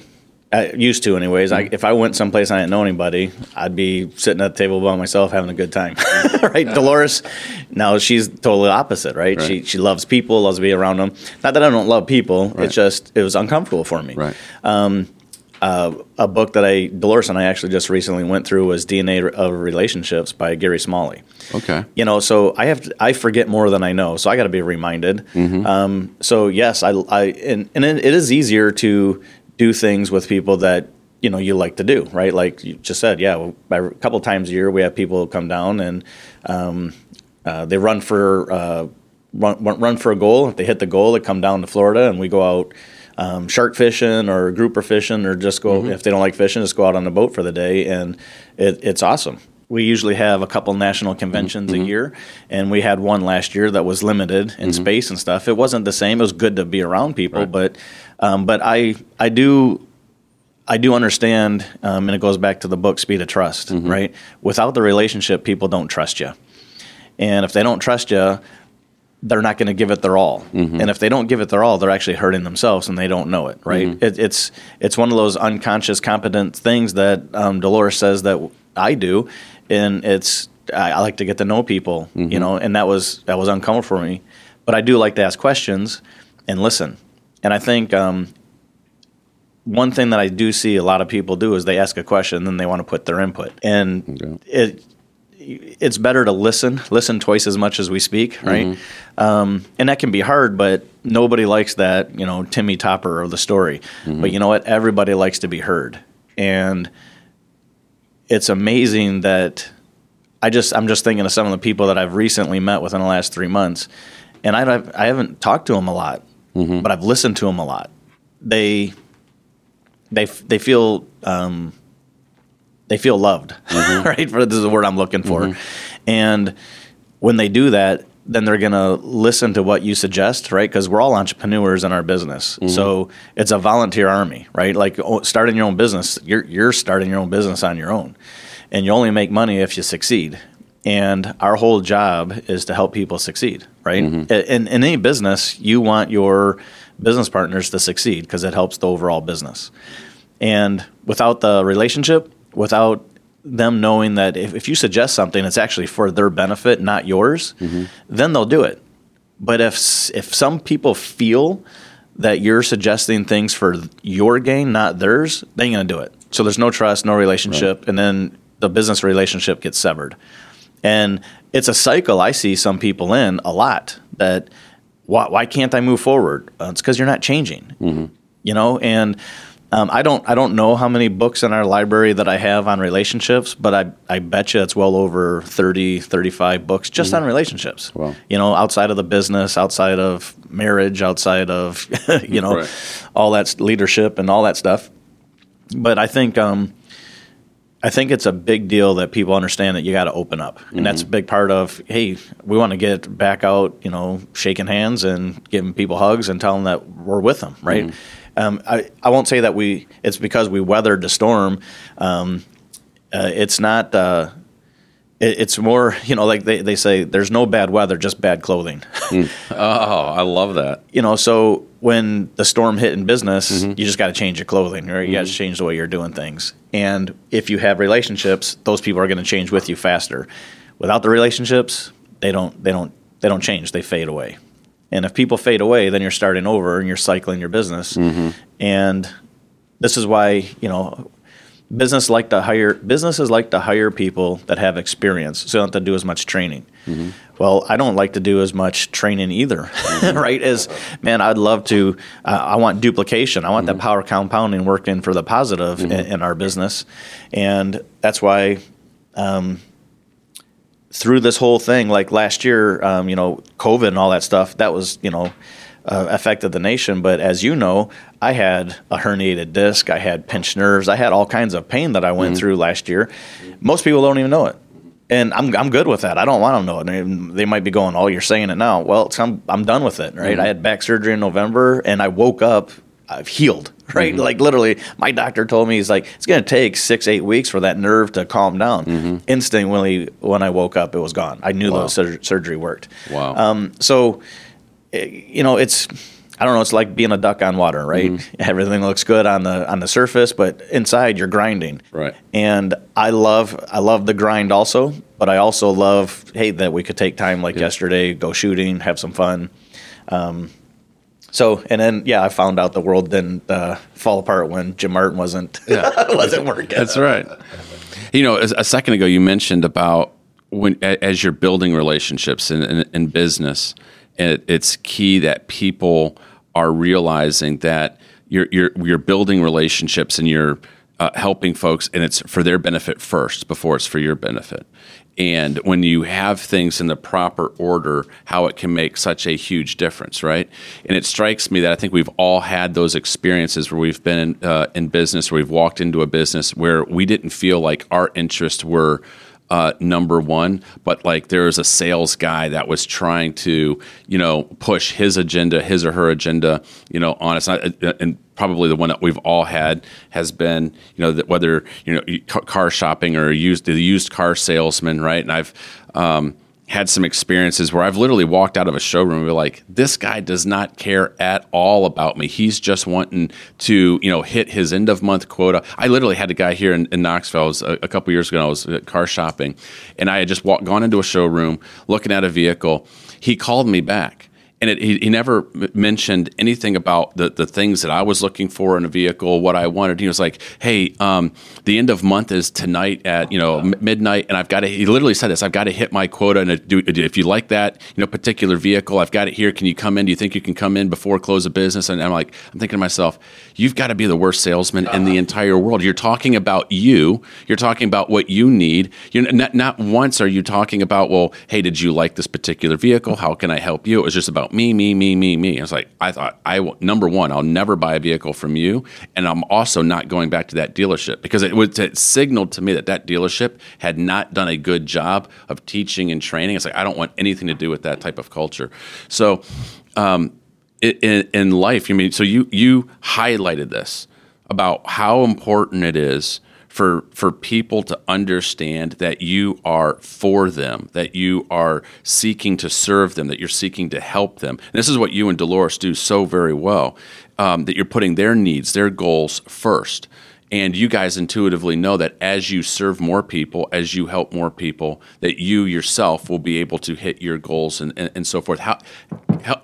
I used to, anyways. I, if I went someplace I didn't know anybody, I'd be sitting at the table by myself having a good time, (laughs) right? Dolores, now she's totally opposite, right? right? She she loves people, loves to be around them. Not that I don't love people. Right. It's just it was uncomfortable for me. Right. Um, uh, a book that I Dolores and I actually just recently went through was DNA of Relationships by Gary Smalley. Okay. You know, so I have to, I forget more than I know, so I got to be reminded. Mm-hmm. Um, so yes, I, I and, and it is easier to do things with people that you know you like to do, right? Like you just said, yeah. A couple times a year, we have people come down and um, uh, they run for uh, run, run for a goal. If they hit the goal, they come down to Florida and we go out um, shark fishing or grouper fishing, or just go mm-hmm. if they don't like fishing, just go out on the boat for the day, and it, it's awesome. We usually have a couple national conventions mm-hmm. a year, and we had one last year that was limited in mm-hmm. space and stuff. It wasn't the same. It was good to be around people, right. but um, but I I do I do understand, um, and it goes back to the book Speed of Trust, mm-hmm. right? Without the relationship, people don't trust you, and if they don't trust you, they're not going to give it their all. Mm-hmm. And if they don't give it their all, they're actually hurting themselves and they don't know it, right? Mm-hmm. It, it's it's one of those unconscious, competent things that um, Dolores says that I do, and it's I, I like to get to know people, mm-hmm. you know, and that was that was uncomfortable for me. But I do like to ask questions and listen. And I think um, one thing that I do see a lot of people do is they ask a question, and then they want to put their input, and okay. it it's better to listen, listen twice as much as we speak, right? Mm-hmm. Um, and that can be hard, but nobody likes that, you know, Timmy Topper of the story. Mm-hmm. But you know what? Everybody likes to be heard, and it's amazing that I just I'm just thinking of some of the people that I've recently met within the last three months, and I I haven't talked to them a lot, mm-hmm. but I've listened to them a lot. They they they feel um, they feel loved, mm-hmm. (laughs) right? For this is the word I'm looking for, mm-hmm. and when they do that, then they're going to listen to what you suggest, right? Because we're all entrepreneurs in our business, mm-hmm. so it's a volunteer army, right? Like starting your own business, you're you're starting your own business on your own, and you only make money if you succeed. And our whole job is to help people succeed, right? Mm-hmm. In, in any business, you want your business partners to succeed because it helps the overall business. And without the relationship, without them knowing that if, if you suggest something, it's actually for their benefit, not yours, mm-hmm. then they'll do it. But if if some people feel that you're suggesting things for your gain, not theirs, they ain't gonna do it. So there's no trust, no relationship, right. and then the business relationship gets severed. And it's a cycle I see some people in a lot that why, why can't I move forward? Uh, it's because you're not changing, mm-hmm. you know, and um, I don't I don't know how many books in our library that I have on relationships, but I I bet you it's well over 30, 35 books just mm-hmm. on relationships. Wow. You know, outside of the business, outside of marriage, outside of (laughs) you know right. all that leadership and all that stuff. But I think um, I think it's a big deal that people understand that you got to open up, and mm-hmm. that's a big part of. Hey, we want to get back out, you know, shaking hands and giving people hugs and telling them that we're with them, right? Mm-hmm um, I, I won't say that we it's because we weathered the storm. Um, uh, it's not. Uh, it, it's more, you know, like they, they say, there's no bad weather, just bad clothing. mm. (laughs) Oh, I love that. You know, so when the storm hit in business, mm-hmm. you just got to change your clothing, or you mm-hmm. got to change the way you're doing things. And if you have relationships, those people are going to change with you faster. Without the relationships, they don't. They don't. They don't change. They fade away. And if people fade away, then you're starting over and you're cycling your business. Mm-hmm. And this is why, you know, business like to hire businesses like to hire people that have experience so they don't have to do as much training. Mm-hmm. Well, I don't like to do as much training either, (laughs) mm-hmm. right? As man, I'd love to. Uh, I want duplication. I want that mm-hmm. power compounding working for the positive in, mm-hmm. in, our business, and that's why um, through this whole thing, like last year, um, you know, COVID and all that stuff, that was, you know, uh, affected the nation. But as you know, I had a herniated disc, I had pinched nerves, I had all kinds of pain that I went mm-hmm. through last year. Most people don't even know it. and I'm I'm good with that. I don't want them to know it. They, they might be going, "Oh, you're saying it now." Well, I'm I'm done with it. Right? I had back surgery in November, and I woke up. I've healed, (laughs) right? Like literally, my doctor told me he's like, it's going to take six, eight weeks for that nerve to calm down. Instantly, when I woke up, it was gone. I knew Wow. the sur- surgery worked. Wow. Um, so, eh, you know, it's I don't know. It's like being a duck on water, right? Mm-hmm. (laughs) Everything looks good on the on the surface, but inside you're grinding. Right. And I love I love the grind also, but I also love hey that we could take time like yesterday, go shooting, have some fun. Um, so and then yeah, I found out the world didn't uh, fall apart when Jim Martin wasn't (laughs) wasn't working. That's right. You know, a second ago, you mentioned about when as you're building relationships in, in, in business, it, it's key that people are realizing that you're you're you're building relationships and you're uh, helping folks, and it's for their benefit first before it's for your benefit. And when you have things in the proper order, how it can make such a huge difference, right? And it strikes me that I think we've all had those experiences where we've been in, uh, in business, where we've walked into a business where we didn't feel like our interests were uh, number one, but like there was a sales guy that was trying to, you know, push his agenda, his or her agenda, you know, on us. And probably the one that we've all had has been, you know, that whether you know car shopping or used the used car salesman, right? And I've um, had some experiences where I've literally walked out of a showroom and be like, this guy does not care at all about me. He's just wanting to, you know, hit his end of month quota. I literally had a guy here in, in Knoxville. Was a, a couple years ago. I was at car shopping, and I had just walked, gone into a showroom looking at a vehicle. He called me back. And it, he, he never mentioned anything about the, the things that I was looking for in a vehicle, what I wanted. He was like, "Hey, um, the end of month is tonight at you know m- midnight, and I've got to." He literally said this: "I've got to hit my quota, and if you like that, you know, particular vehicle, I've got it here. Can you come in? Do you think you can come in before close of business?" And I'm like, I'm thinking to myself, "You've got to be the worst salesman in the entire world. You're talking about you. You're talking about what you need. You not not once are you talking about, well, hey, did you like this particular vehicle? How can I help you? It was just about me, me, me, me, me. I was like, I thought, I will, number one, I'll never buy a vehicle from you, and I'm also not going back to that dealership because it would it signaled to me that that dealership had not done a good job of teaching and training. It's like I don't want anything to do with that type of culture. So. Um, in, in life, you mean so you you highlighted this about how important it is for for people to understand that you are for them, that you are seeking to serve them, that you're seeking to help them. And this is what you and Dolores do so very well. Um, that you're putting their needs, their goals first. And you guys intuitively know that as you serve more people, as you help more people, that you yourself will be able to hit your goals and, and, and so forth. How,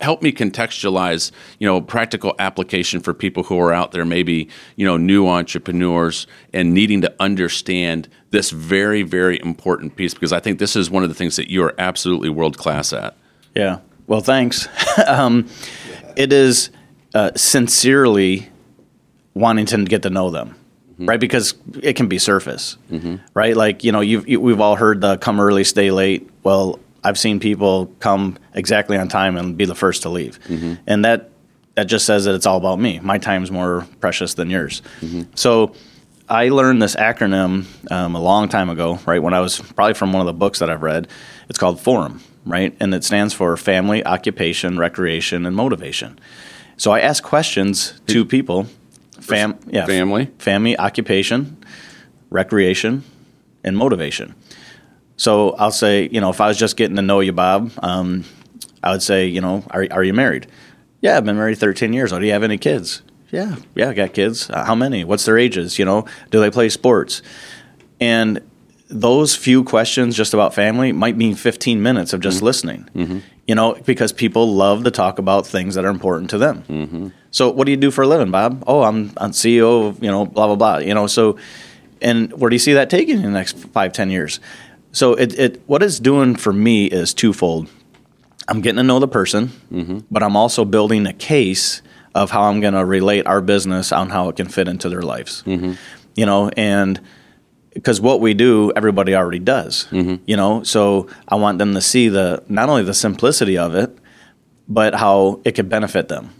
help, me contextualize, you know, practical application for people who are out there, maybe, you know, new entrepreneurs and needing to understand this very, very important piece because I think this is one of the things that you are absolutely world class at. Yeah. Well, thanks. (laughs) um, it is uh, sincerely wanting to get to know them, Mm-hmm. right? Because it can be surface, mm-hmm. right? Like you know, you've, you, we've all heard the "come early, stay late." Well, I've seen people come exactly on time and be the first to leave, mm-hmm. and that that just says that it's all about me. My time's more precious than yours. So. I learned this acronym um, a long time ago, right? When I was probably from one of the books that I've read. It's called FORM, right? And it stands for Family, Occupation, Recreation, and Motivation. So I ask questions to people. Fam, yeah, Family. family, occupation, recreation, and motivation. So I'll say, you know, if I was just getting to know you, Bob, um, I would say, you know, are, are you married? Yeah, I've been married 13 years. Oh, do you have any kids? Yeah, yeah, I got kids. Uh, how many? What's their ages? You know, do they play sports? And those few questions just about family might mean 15 minutes of just listening. You know, because people love to talk about things that are important to them. Mm-hmm. So, what do you do for a living, Bob? Oh, I'm, I'm CEO of, you know, blah, blah, blah. You know, so, and where do you see that taking in the next five, ten years? So, it, it what it's doing for me is twofold. I'm getting to know the person, mm-hmm. but I'm also building a case of how I'm going to relate our business on how it can fit into their lives. Mm-hmm. You know, and because what we do, everybody already does. You know, so I want them to see the not only the simplicity of it, but how it could benefit them.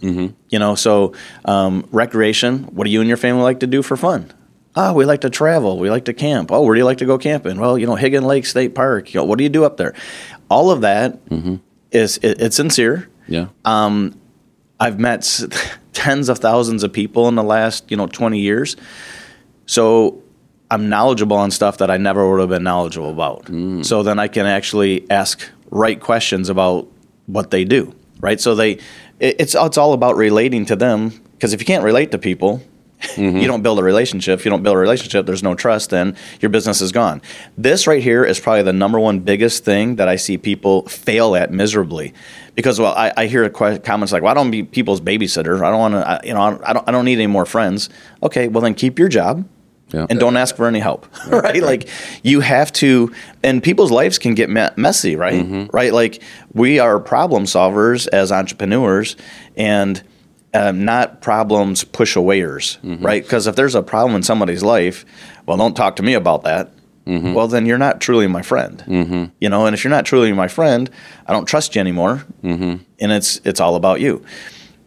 You know, so um, recreation. What do you and your family like to do for fun? Oh, we like to travel. We like to camp. Oh, where do you like to go camping? Well, you know, Higgins Lake State Park. You know, what do you do up there? All of that is it, it's sincere. Yeah. Um, I've met (laughs) tens of thousands of people in the last, you know, 20 years. So I'm knowledgeable on stuff that I never would have been knowledgeable about. Mm. So then I can actually ask right questions about what they do, right? So they it, it's it's all about relating to them because if you can't relate to people, mm-hmm. you don't build a relationship. If you don't build a relationship, there's no trust, then your business is gone. This right here is probably the number one biggest thing that I see people fail at miserably. Because well, I, I hear que- comments like, "Well, I don't be people's babysitter. I don't want to. You know, I don't. I don't need any more friends." Okay, well then keep your job Yeah. and don't ask for any help (laughs) right, like you have to and people's lives can get me- messy right? Mm-hmm. Right? Like we are problem solvers as entrepreneurs and um, not problems push awayers mm-hmm. right? Because if there's a problem in somebody's life well don't talk to me about that. Mm-hmm. Well then you're not truly my friend. You know and if you're not truly my friend i don't trust you anymore. And it's it's all about you.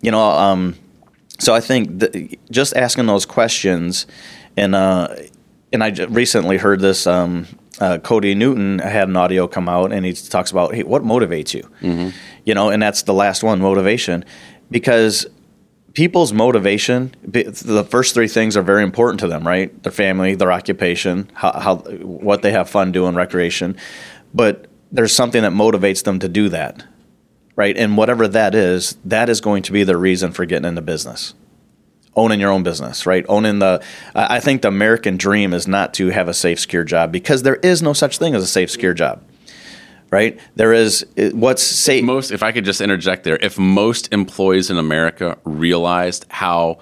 You know um, so I think just asking those questions, and uh, and I j- recently heard this. Um, uh, Cody Newton had an audio come out, and he talks about hey, what motivates you, you know, and that's the last one, motivation, because people's motivation, the first three things are very important to them, right? Their family, their occupation, how, how what they have fun doing, recreation, but there's something that motivates them to do that right? And whatever that is, that is going to be the reason for getting into business. Owning your own business, right? Owning the, I think the American dream is not to have a safe, secure job because there is no such thing as a safe, secure job, right? There is what's safe. most if i could just interject there if most employees in america realized how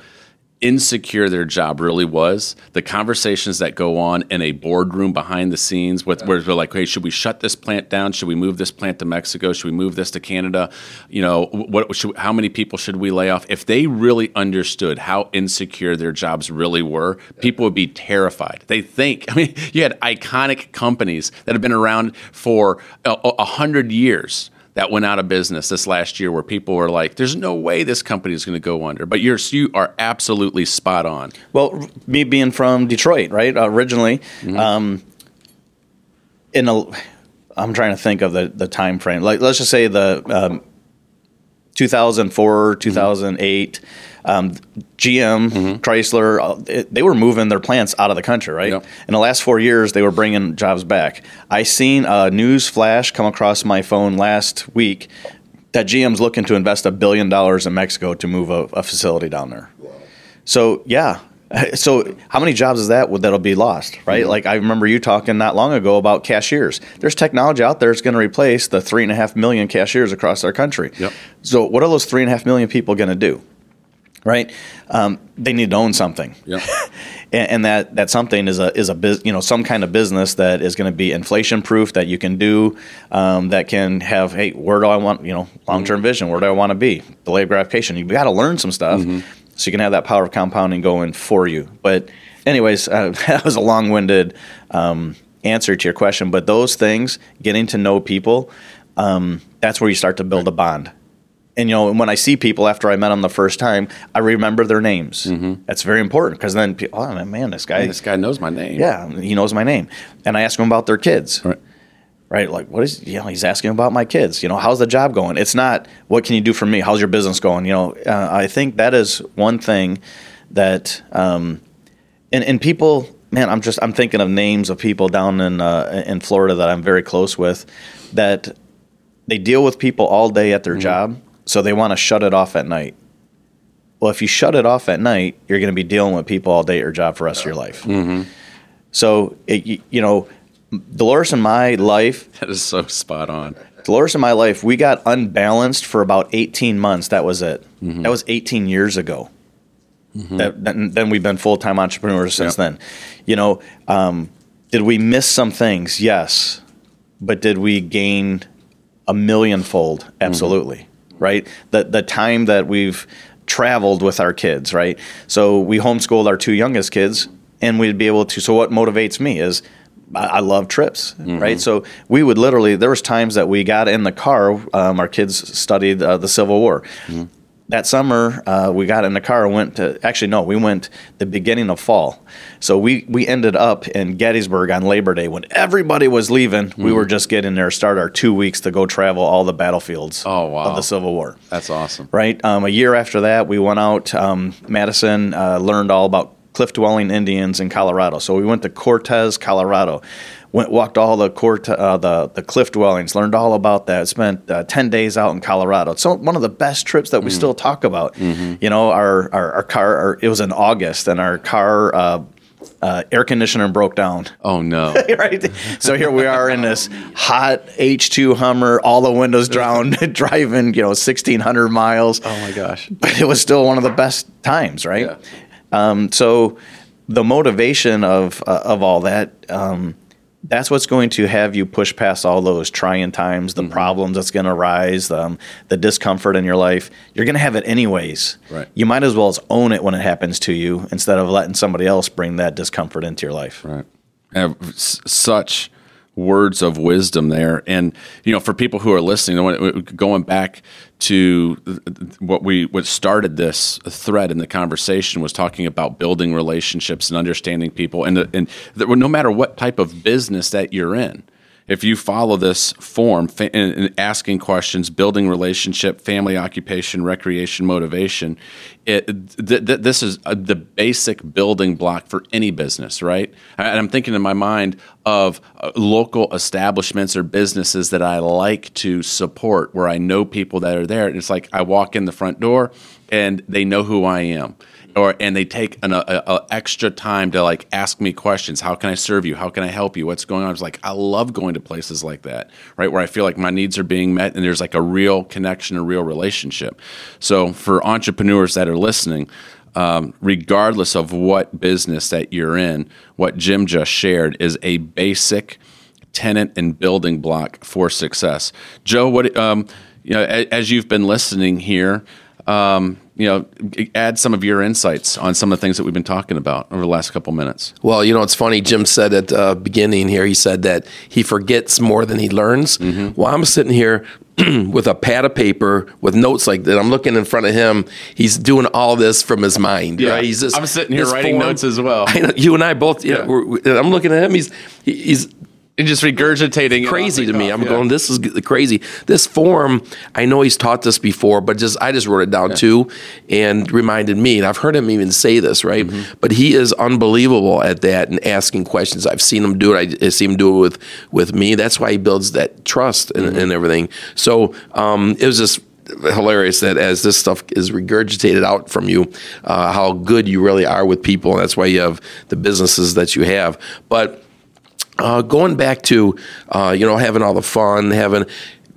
insecure their job really was the conversations that go on in a boardroom behind the scenes with where they're like hey should we shut this plant down? Should we move this plant to mexico? Should we move this to canada? You know what should, how many people should we lay off? If they really understood how insecure their jobs really were people would be terrified. They think (laughs) i mean you had iconic companies that have been around for a, a hundred years that went out of business this last year where people were like there's no way this company is going to go under but you're you are absolutely spot on Well, me being from Detroit, right? Originally, um, in a, I'm trying to think of the the time frame. Like, let's just say the um, 2004, 2008. Um, GM, Chrysler, uh, it- they were moving their plants out of the country, right? Yep. In the last four years, they were bringing jobs back. I seen a news flash come across my phone last week that GM's looking to invest a billion dollars in Mexico to move a, a facility down there. So yeah. (laughs) So how many jobs is that that'll be lost, right? Like I remember you talking not long ago about cashiers. There's technology out there that's going to replace the three and a half million cashiers across our country. Yep. So what are those three and a half million people going to do? Right? Um, they need to own something. Yeah. (laughs) And, and that that something is a is a bus, you know some kind of business that is going to be inflation proof that you can do um, that can have hey where do I want you know long term vision where do I want to be? Delayed gratification. You got to learn some stuff so you can have that power of compounding going for you. But anyways uh, (laughs) that was a long winded um, answer to your question but those things getting to know people um, that's where you start to build a bond and you know when I see people after I met them the first time, I remember their names. That's very important because then, people, oh man, this guy, this guy knows my name yeah, he knows my name, and I ask him about their kids. Right. Right, like what is you know he's asking about my kids. You know, how's the job going? It's not what can you do for me. How's your business going? You know, uh, I think that is one thing that um, and and people, man, I'm just I'm thinking of names of people down in uh, in Florida that I'm very close with that they deal with people all day at their job, so they want to shut it off at night. Well, if you shut it off at night, you're going to be dealing with people all day at your job for the rest of your life. Mm-hmm. So, it, you, know, Dolores in my life, (laughs) that is so spot on Dolores in my life, we got unbalanced for about 18 months. That was it. Mm-hmm. That was 18 years ago. Mm-hmm. That, that- then we've been full time entrepreneurs since Yep. then. You know, um, did we miss some things? Yes. But did we gain a millionfold? Absolutely. Right? The, the time that we've traveled with our kids, right? So we homeschooled our two youngest kids, and we'd be able to. So what motivates me is I I love trips, right? So we would literally. There was times that we got in the car. Um, our kids studied uh, the Civil War. That summer, uh, we got in the car and went to. Actually, no, we went the beginning of fall. So we we ended up in Gettysburg on Labor Day when everybody was leaving. We Hmm. were just getting there, start our two weeks to go travel all the battlefields Oh, wow. of the Civil War. That's awesome. Right. Um, a year after that, we went out. Um, Madison uh, learned all about cliff dwelling Indians in Colorado. So we went to Cortez, Colorado. Went walked all the Corte- uh, the the cliff dwellings. Learned all about that. Spent uh, ten days out in Colorado. It's one of the best trips that we still talk about. You know, our our, our car. Our, it was in August, and our car. Uh, uh, air conditioner broke down. Oh no. (laughs) right? So here we are in this hot H2 Hummer, all the windows down, (laughs) driving, you know, 1,600 miles. Oh my gosh. But it was still one of the best times, right? Yeah. Um, so the motivation of uh, of all that, um, that's what's going to have you push past all those trying times, the Mm-hmm. problems that's going to arise, um, the discomfort in your life. You're going to have it anyways. Right. You might as well as own it when it happens to you instead of letting somebody else bring that discomfort into your life. Right. Have s- such words of wisdom there, and you know, for people who are listening, going back to what we what started this thread in the conversation was talking about building relationships and understanding people, and and no matter what type of business that you're in. If you follow this form fa- asking questions, building relationship, family, occupation, recreation, motivation, it, th- th- this is uh the basic building block for any business, right? And I'm thinking in my mind of uh, local establishments or businesses that I like to support, where I know people that are there. And it's like I walk in the front door and they know who I am or and they take an a, a extra time to like ask me questions. How can I serve you? How can I help you? What's going on? It's like I love going to places like that, right, where I feel like my needs are being met and there's like a real connection, a real relationship. So for entrepreneurs that are listening. Um, regardless of what business that you're in, what Jim just shared is a basic tenant and building block for success. Joe, what um, you know, a- as you've been listening here, um, you know, add some of your insights on some of the things that we've been talking about over the last couple minutes. Well, you know, it's funny. Jim said at the beginning here, he said that he forgets more than he learns. Mm-hmm. Well, I'm sitting here (clears throat) with a pad of paper with notes like that. I'm looking in front of him. He's doing all this from his mind. Yeah. right? He's just, I'm sitting here writing notes as well. (laughs) I know, you and I both. Yeah. know, we're, we're- I'm looking at him. He's he's And just regurgitating it crazy off to me. cuff, I'm yeah. going, this is crazy. This form, I know he's taught this before, but just I just wrote it down too, and reminded me. And I've heard him even say this, right? Mm-hmm. But he is unbelievable at that and asking questions. I've seen him do it. I, I see him do it with with me. That's why he builds that trust and, Mm-hmm. and everything. So um, it was just hilarious that as this stuff is regurgitated out from you, uh, how good you really are with people. And that's why you have the businesses that you have. But uh, going back to uh, you know having all the fun, having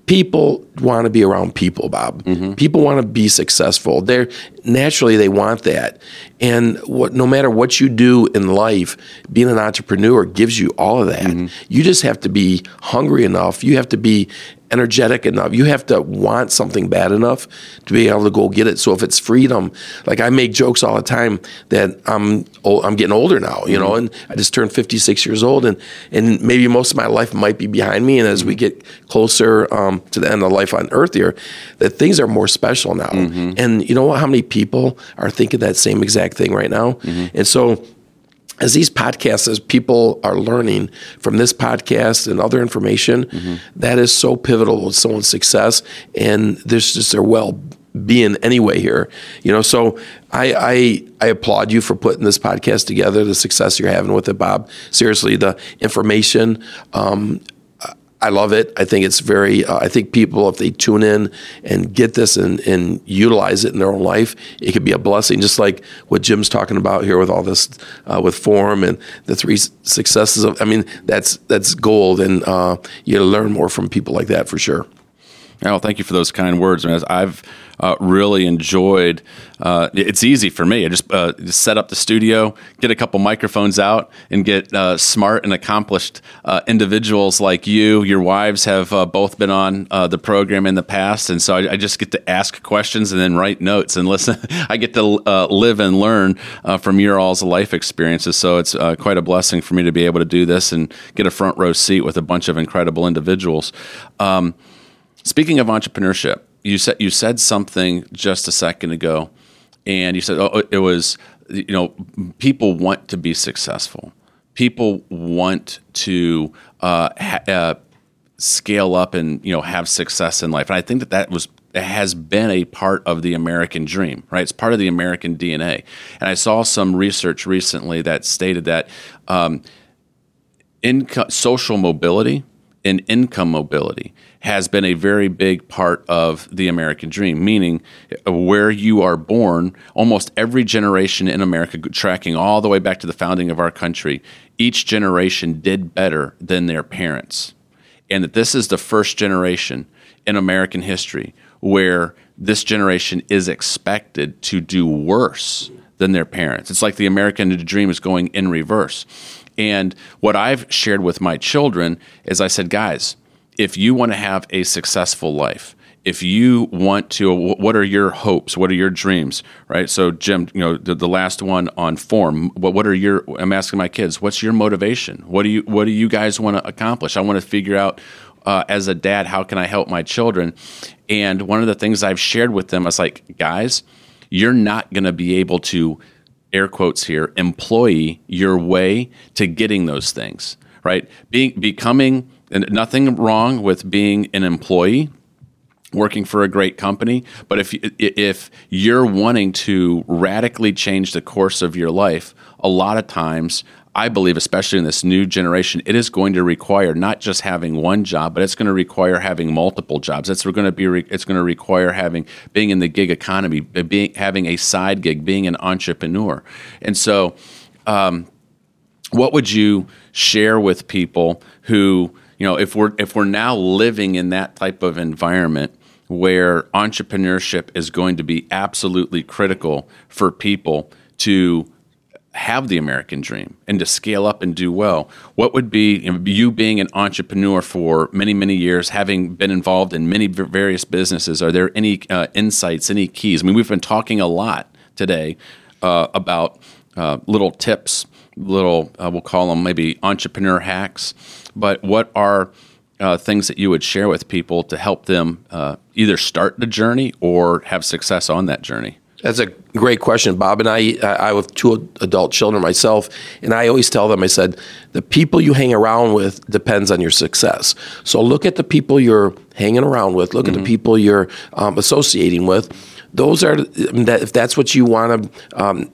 people want to be around people, Bob. People want to be successful. They're naturally they want that, and what no matter what you do in life, being an entrepreneur gives you all of that. You just have to be hungry enough. You have to be energetic enough. You have to want something bad enough to be able to go get it. So if it's freedom, like I make jokes all the time that I'm old, I'm getting older now, you know, mm-hmm. and I just turned 56 years old, and and maybe most of my life might be behind me. And as we mm-hmm. get closer um, to the end of life on Earth here, that things are more special now. Mm-hmm. And you know what? How many people are thinking that same exact thing right now? And so as these podcasts, as people are learning from this podcast and other information, that is so pivotal with someone's success and there's just their well being anyway here. You know, so I, I I applaud you for putting this podcast together, the success you're having with it, Bob. Seriously, the information. Um, I love it. I think it's very. Uh, I think people, if they tune in and get this and, and utilize it in their own life, it could be a blessing. Just like what Jim's talking about here with all this, uh, with form and the three successes of. I mean, that's that's gold, and uh, you learn more from people like that for sure. Oh, thank you for those kind words. man. I've uh, really enjoyed. Uh, it's easy for me. I just, uh, just set up the studio, get a couple microphones out, and get uh, smart and accomplished uh, individuals like you. Your wives have uh, both been on the program in the past, and so I, I just get to ask questions and then write notes and listen. (laughs) I get to live and learn from your all's life experiences. So it's quite a blessing for me to be able to do this and get a front row seat with a bunch of incredible individuals. Um, Speaking of entrepreneurship, you said you said something just a second ago, and you said oh, it was you know people want to be successful. People want to uh, ha- uh, scale up and you know have success in life, and I think that that was has been a part of the American dream, right? It's part of the American DNA. And I saw some research recently that stated that um, social mobility and income mobility has been a very big part of the American dream, meaning where you are born, almost every generation in America, tracking all the way back to the founding of our country, each generation did better than their parents. And that this is the first generation in American history where this generation is expected to do worse than their parents. It's like the American dream is going in reverse. And what I've shared with my children is I said, guys, if you want to have a successful life, if you want to, what are your hopes? What are your dreams? Right. So, Jim, you know, the, the last one on form. What, what are your? I'm asking my kids, what's your motivation? What do you What do you guys want to accomplish? I want to figure out uh, as a dad, how can I help my children? And one of the things I've shared with them is like, guys, you're not going to be able to air quotes here employee your way to getting those things right being becoming nothing wrong with being an employee working for a great company but if if you're wanting to radically change the course of your life a lot of times I believe, especially in this new generation, it is going to require not just having one job, but it's going to require having multiple jobs. It's going to be it's going to require having being in the gig economy, being having a side gig, being an entrepreneur. And so, um, what would you share with people who you know if we're if we're now living in that type of environment? Where entrepreneurship is going to be absolutely critical for people to have the American dream and to scale up and do well, what would be you, being an entrepreneur for many, many years, having been involved in many various businesses? Are there any uh, insights, any keys? I mean, we've been talking a lot today uh, about uh, little tips, little, uh, we'll call them maybe entrepreneur hacks, but what are uh, things that you would share with people to help them uh, either start the journey or have success on that journey? That's a great question, Bob. And I, I have two adult children myself, and I always tell them, I said, the people you hang around with depends on your success. So look at the people you're hanging around with. Look mm-hmm. at the mm-hmm. people you're um, associating with. Those are that if that's what you want to. Um,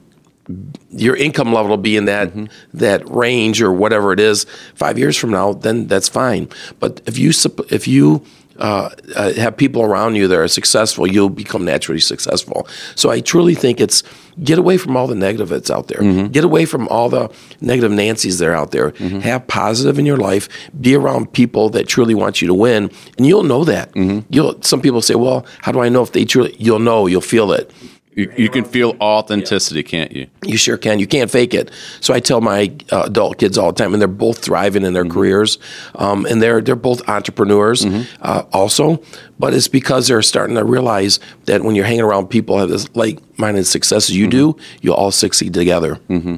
your income level will be in that mm-hmm. that range or whatever it is five years from now, then that's fine. But if you if you uh, uh, have people around you that are successful, you'll become naturally successful. So I truly think it's get away from all the negative that's out there. Mm-hmm. Get away from all the negative Nancy's that are out there. Mm-hmm. Have positive in your life. Be around people that truly want you to win, and you'll know that. Mm-hmm. You'll. Some people say, "Well, how do I know if they truly?" You'll know. You'll feel it. You, you, can feel authenticity, can't you? You sure can. You can't fake it. So I tell my uh, adult kids all the time, and they're both thriving in their mm-hmm. careers, um, and they're they're both entrepreneurs mm-hmm. uh, also. But it's because they're starting to realize that when you're hanging around people have this like-minded success as you mm-hmm. do, you'll all succeed together. Mm-hmm.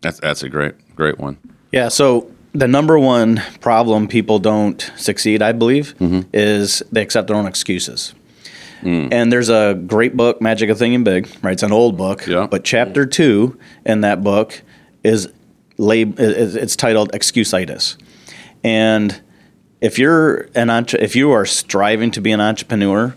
That's that's a great great one. Yeah. So the number one problem people don't succeed, I believe, mm-hmm. is they accept their own excuses. Mm. And there's a great book, Magic of Thinking Big, right? It's an old book, yeah. but chapter two in that book is lab- it's titled Excusitis. And if you're an entre- if you are striving to be an entrepreneur,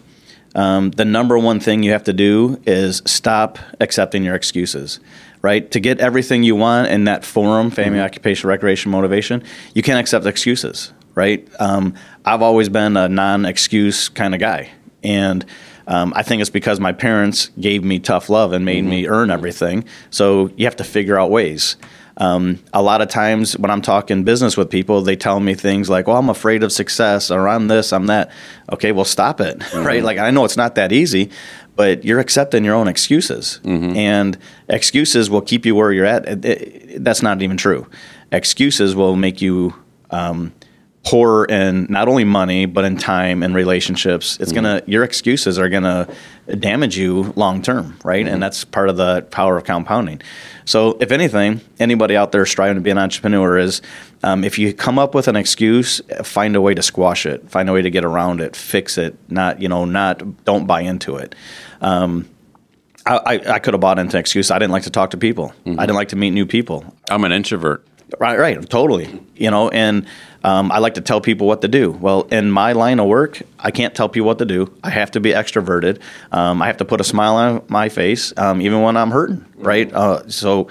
um, the number one thing you have to do is stop accepting your excuses. Right to get everything you want in that FORM, family, mm-hmm. occupation, recreation, motivation, you can't accept excuses. Right? Um, I've always been a non-excuse kind of guy. And um, I think it's because my parents gave me tough love and made mm-hmm. me earn everything. So you have to figure out ways. Um, a lot of times when I'm talking business with people, they tell me things like, "Well, I'm afraid of success," or "I'm this, I'm that." Okay, well, stop it, (laughs) mm-hmm. right? Like I know it's not that easy, but you're accepting your own excuses, mm-hmm. and excuses will keep you where you're at. It, it, that's not even true. Excuses will make you um, poor in not only money but in time and relationships it's Mm-hmm. gonna your excuses are gonna damage you long term right Mm-hmm. and that's part of the power of compounding so if anything anybody out there striving to be an entrepreneur is um, if you come up with an excuse find a way to squash it find a way to get around it fix it not you know not don't buy into it um, I, I, I could have bought into an excuse. I didn't like to talk to people. Mm-hmm. I didn't like to meet new people. I'm an introvert. Right, right, totally. You know, and um, I like to tell people what to do. Well, in my line of work, I can't tell people what to do. I have to be extroverted. Um, I have to put a smile on my face, um, even when I'm hurting. Right. Uh, so,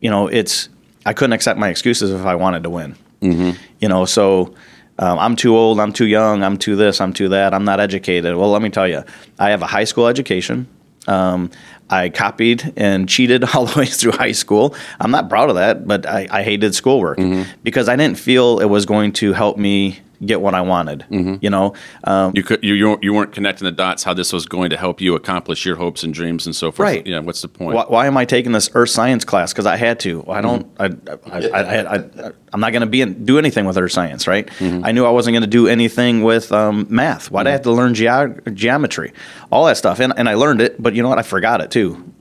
you know, it's I couldn't accept my excuses if I wanted to win. Mm-hmm. You know, so. Um, I'm too old. I'm too young. I'm too this. I'm too that. I'm not educated. Well, let me tell you, I have a high school education. Um, I copied and cheated (laughs) all the way through high school. I'm not proud of that, but I, I hated schoolwork because I didn't feel it was going to help me get what I wanted. You know, um, You could you you weren't- connecting the dots how this was going to help you accomplish your hopes and dreams and so forth. Right. Yeah. What's the point? why, why am I taking this earth science class? Because I had to. I don't. I, I, I, I, I, I'm not going to be in, do anything with earth science, right? I knew I wasn't going to do anything with um, math. Why would I have to learn geog- geometry, all that stuff? And, and I learned it, but you know what? I forgot it too.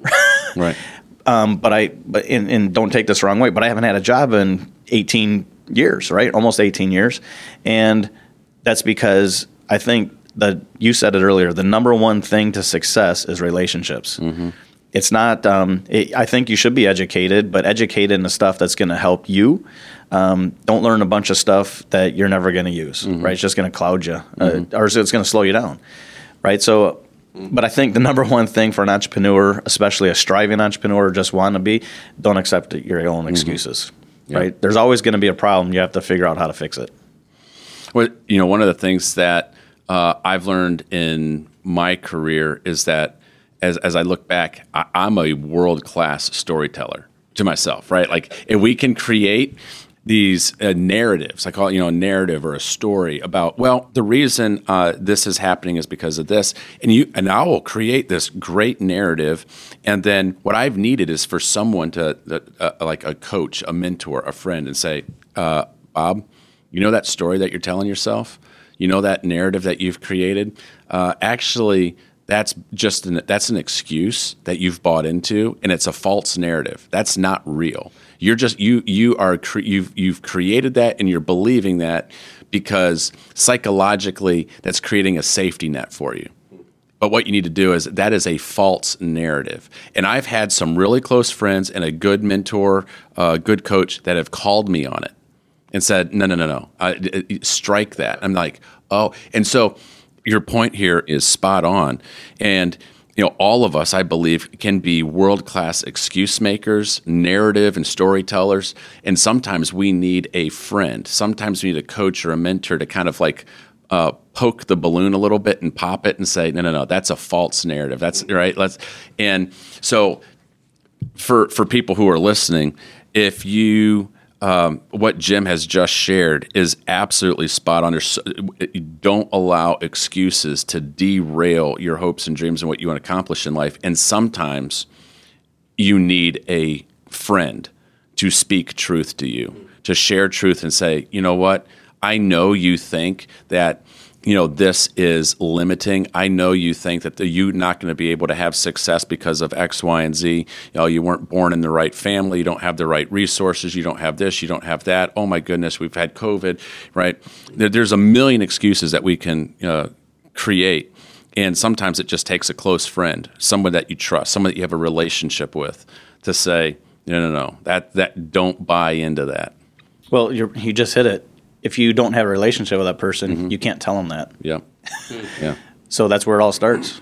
Right. (laughs) Um, but I, but and, and don't take this the wrong way, but I haven't had a job in 18 years, right? Almost 18 years, and that's because I think that you said it earlier. The number one thing to success is relationships. It's not. Um, it, I think you should be educated, but educated in the stuff that's going to help you. Um, don't learn a bunch of stuff that you're never going to use. Right? It's just going to cloud you, uh, or it's going to slow you down. Right? So but I think the number one thing for an entrepreneur, especially a striving entrepreneur or just want to be, don't accept your own excuses. Right? There's always going to be a problem. You have to figure out how to fix it. Well, you know, one of the things that uh, I've learned in my career is that as, as I look back, I, I'm a world class storyteller to myself, right? Like, if we can create these uh, narratives, I call it, you know, a narrative or a story about, well, the reason uh, this is happening is because of this, and you and I will create this great narrative, and then what I've needed is for someone to, uh, like a coach, a mentor, a friend, and say, uh, Bob, you know that story that you're telling yourself? You know that narrative that you've created? Uh, actually, that's just an, that's an excuse that you've bought into, and it's a false narrative. That's not real. You're just you you are cre- you've you've created that, and you're believing that because psychologically that's creating a safety net for you. But what you need to do is that is a false narrative. And I've had some really close friends and a good mentor, a good coach that have called me on it and said, no, no, no, no, uh, strike that. I'm like, oh. And so your point here is spot on. And, you know, all of us, I believe, can be world class excuse makers, narrative and storytellers. And sometimes we need a friend. Sometimes we need a coach or a mentor to kind of like, uh, poke the balloon a little bit and pop it and say, no, no, no, that's a false narrative. That's right. Let's, and so for for people who are listening, if you um, what Jim has just shared is absolutely spot on. Don't allow excuses to derail your hopes and dreams and what you want to accomplish in life. And sometimes you need a friend to speak truth to you, to share truth and say, you know what, I know you think that you know this is limiting. I know you think that the, you're not going to be able to have success because of X, Y, and Z. You know, you weren't born in the right family. You don't have the right resources. You don't have this. You don't have that. Oh my goodness, we've had COVID, right? There, there's a million excuses that we can uh, create. And sometimes it just takes a close friend, someone that you trust, someone that you have a relationship with, to say, no, no, no, that that don't buy into that. Well, you're, you just hit it. If you don't have a relationship with that person, you can't tell them that. Yeah, (laughs) yeah. So that's where it all starts.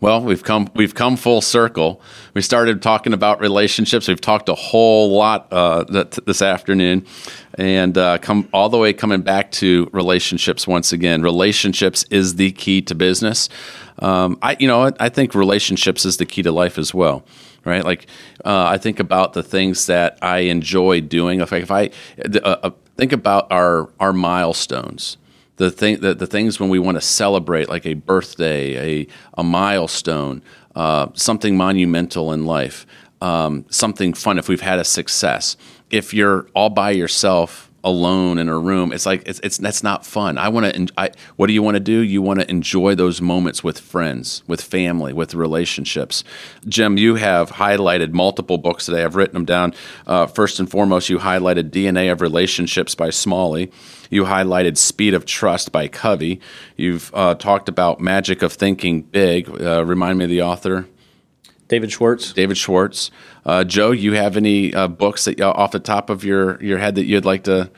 Well, we've come we've come full circle. We started talking about relationships. We've talked a whole lot uh, th- this afternoon, and uh, come all the way coming back to relationships once again. Relationships is the key to business. Um, I you know I think relationships is the key to life as well. Right, like uh, I think about the things that I enjoy doing. If I, if I uh, think about our our milestones, the thing the, the things when we want to celebrate like a birthday a, a milestone uh, something monumental in life um, something fun if we've had a success. If you're all by yourself alone in a room. It's like it's, it's that's not fun. I want to. I what do you want to do? You want to enjoy those moments with friends, with family, with relationships. Jim, you have highlighted multiple books today. I've written them down. Uh, first and foremost, you highlighted DNA of Relationships by Smalley. You highlighted Speed of Trust by Covey. You've uh, talked about Magic of Thinking Big. Uh, remind me of the author. David Schwartz. David Schwartz. Uh, Joe, you have any uh, books that off the top of your, your head that you'd like to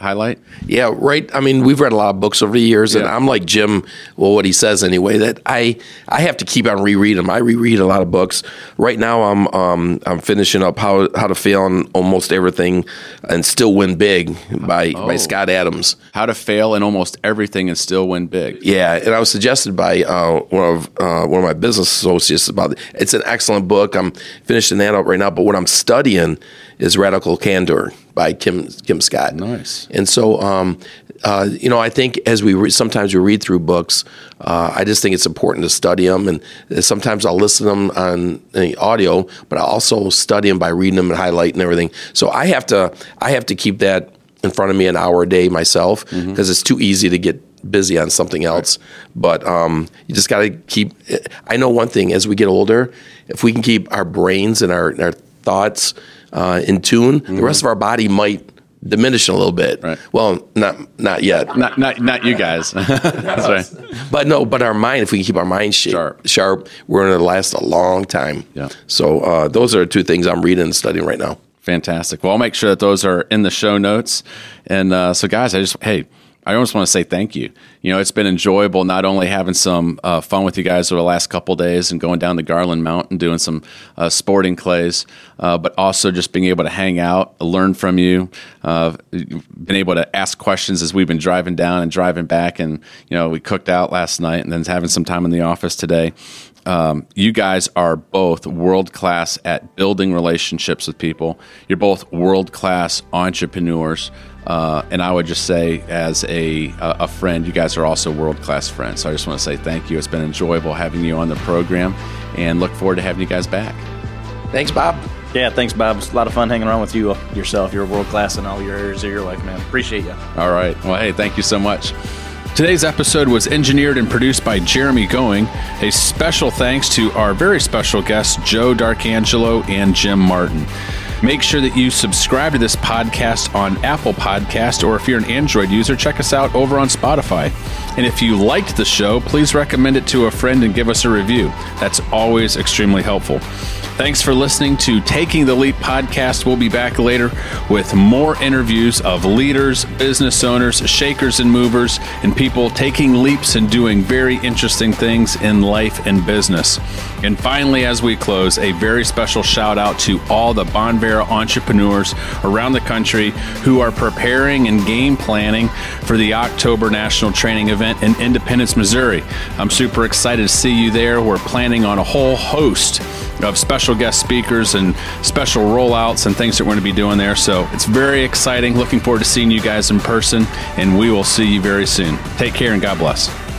highlight? Yeah, right. I mean, we've read a lot of books over the years, and I'm like Jim. Well, what he says anyway, that I I have to keep on rereading them. I reread a lot of books. Right now, I'm um, I'm finishing up how how to fail on almost everything and still win big by oh. by Scott Adams. How to fail in almost everything and still win big. Yeah, and I was suggested by uh, one of uh, one of my business associates about it. It's an excellent book. I'm finishing that up right now. But what I'm studying is Radical Candor by Kim Kim Scott. Nice. And so, um, uh, you know, I think as we re- sometimes we read through books, uh, I just think it's important to study them, and sometimes I'll listen to them on the audio, but I also study them by reading them and highlighting everything. So I have to I have to keep that in front of me an hour a day myself because mm-hmm. it's too easy to get busy on something else. Right. But um, you just got to keep. I know one thing: as we get older, if we can keep our brains and our, our thoughts uh, in tune, mm-hmm. the rest of our body might diminish a little bit. Right. Well, not not yet. Not not not you guys. (laughs) That's right. But no, but our mind, if we can keep our mind sharp, sharp, we're going to last a long time. Yeah. So uh, those are two things I'm reading and studying right now. Fantastic. Well, I'll make sure that those are in the show notes. And uh, so, guys, I just hey, I almost want to say thank you. You know, it's been enjoyable not only having some uh, fun with you guys over the last couple days and going down the Garland Mountain doing some uh, sporting clays, uh, but also just being able to hang out, learn from you, uh, been able to ask questions as we've been driving down and driving back. And, you know, we cooked out last night and then having some time in the office today. Um, you guys are both world class at building relationships with people. You're both world class entrepreneurs. Uh, and I would just say, as a, a friend, you guys are also world class friends. So I just want to say thank you. It's been enjoyable having you on the program and look forward to having you guys back. Thanks, Bob. Yeah, thanks, Bob. It's a lot of fun hanging around with you yourself. You're world class in all your areas of your life, man. Appreciate you. All right. Well, hey, thank you so much. Today's episode was engineered and produced by Jeremy Going. A special thanks to our very special guests, Joe Darkangelo and Jim Martin. Make sure that you subscribe to this podcast on Apple Podcast, or if you're an Android user, check us out over on Spotify. And if you liked the show, please recommend it to a friend and give us a review. That's always extremely helpful. Thanks for listening to Taking the Leap podcast. We'll be back later with more interviews of leaders, business owners, shakers and movers, and people taking leaps and doing very interesting things in life and business. And finally, as we close, a very special shout out to all the Bonvera entrepreneurs around the country who are preparing and game planning for the October National Training Event in Independence, Missouri. I'm super excited to see you there. We're planning on a whole host of special guest speakers and special rollouts and things that we're going to be doing there. So it's very exciting. Looking forward to seeing you guys in person, and we will see you very soon. Take care and God bless.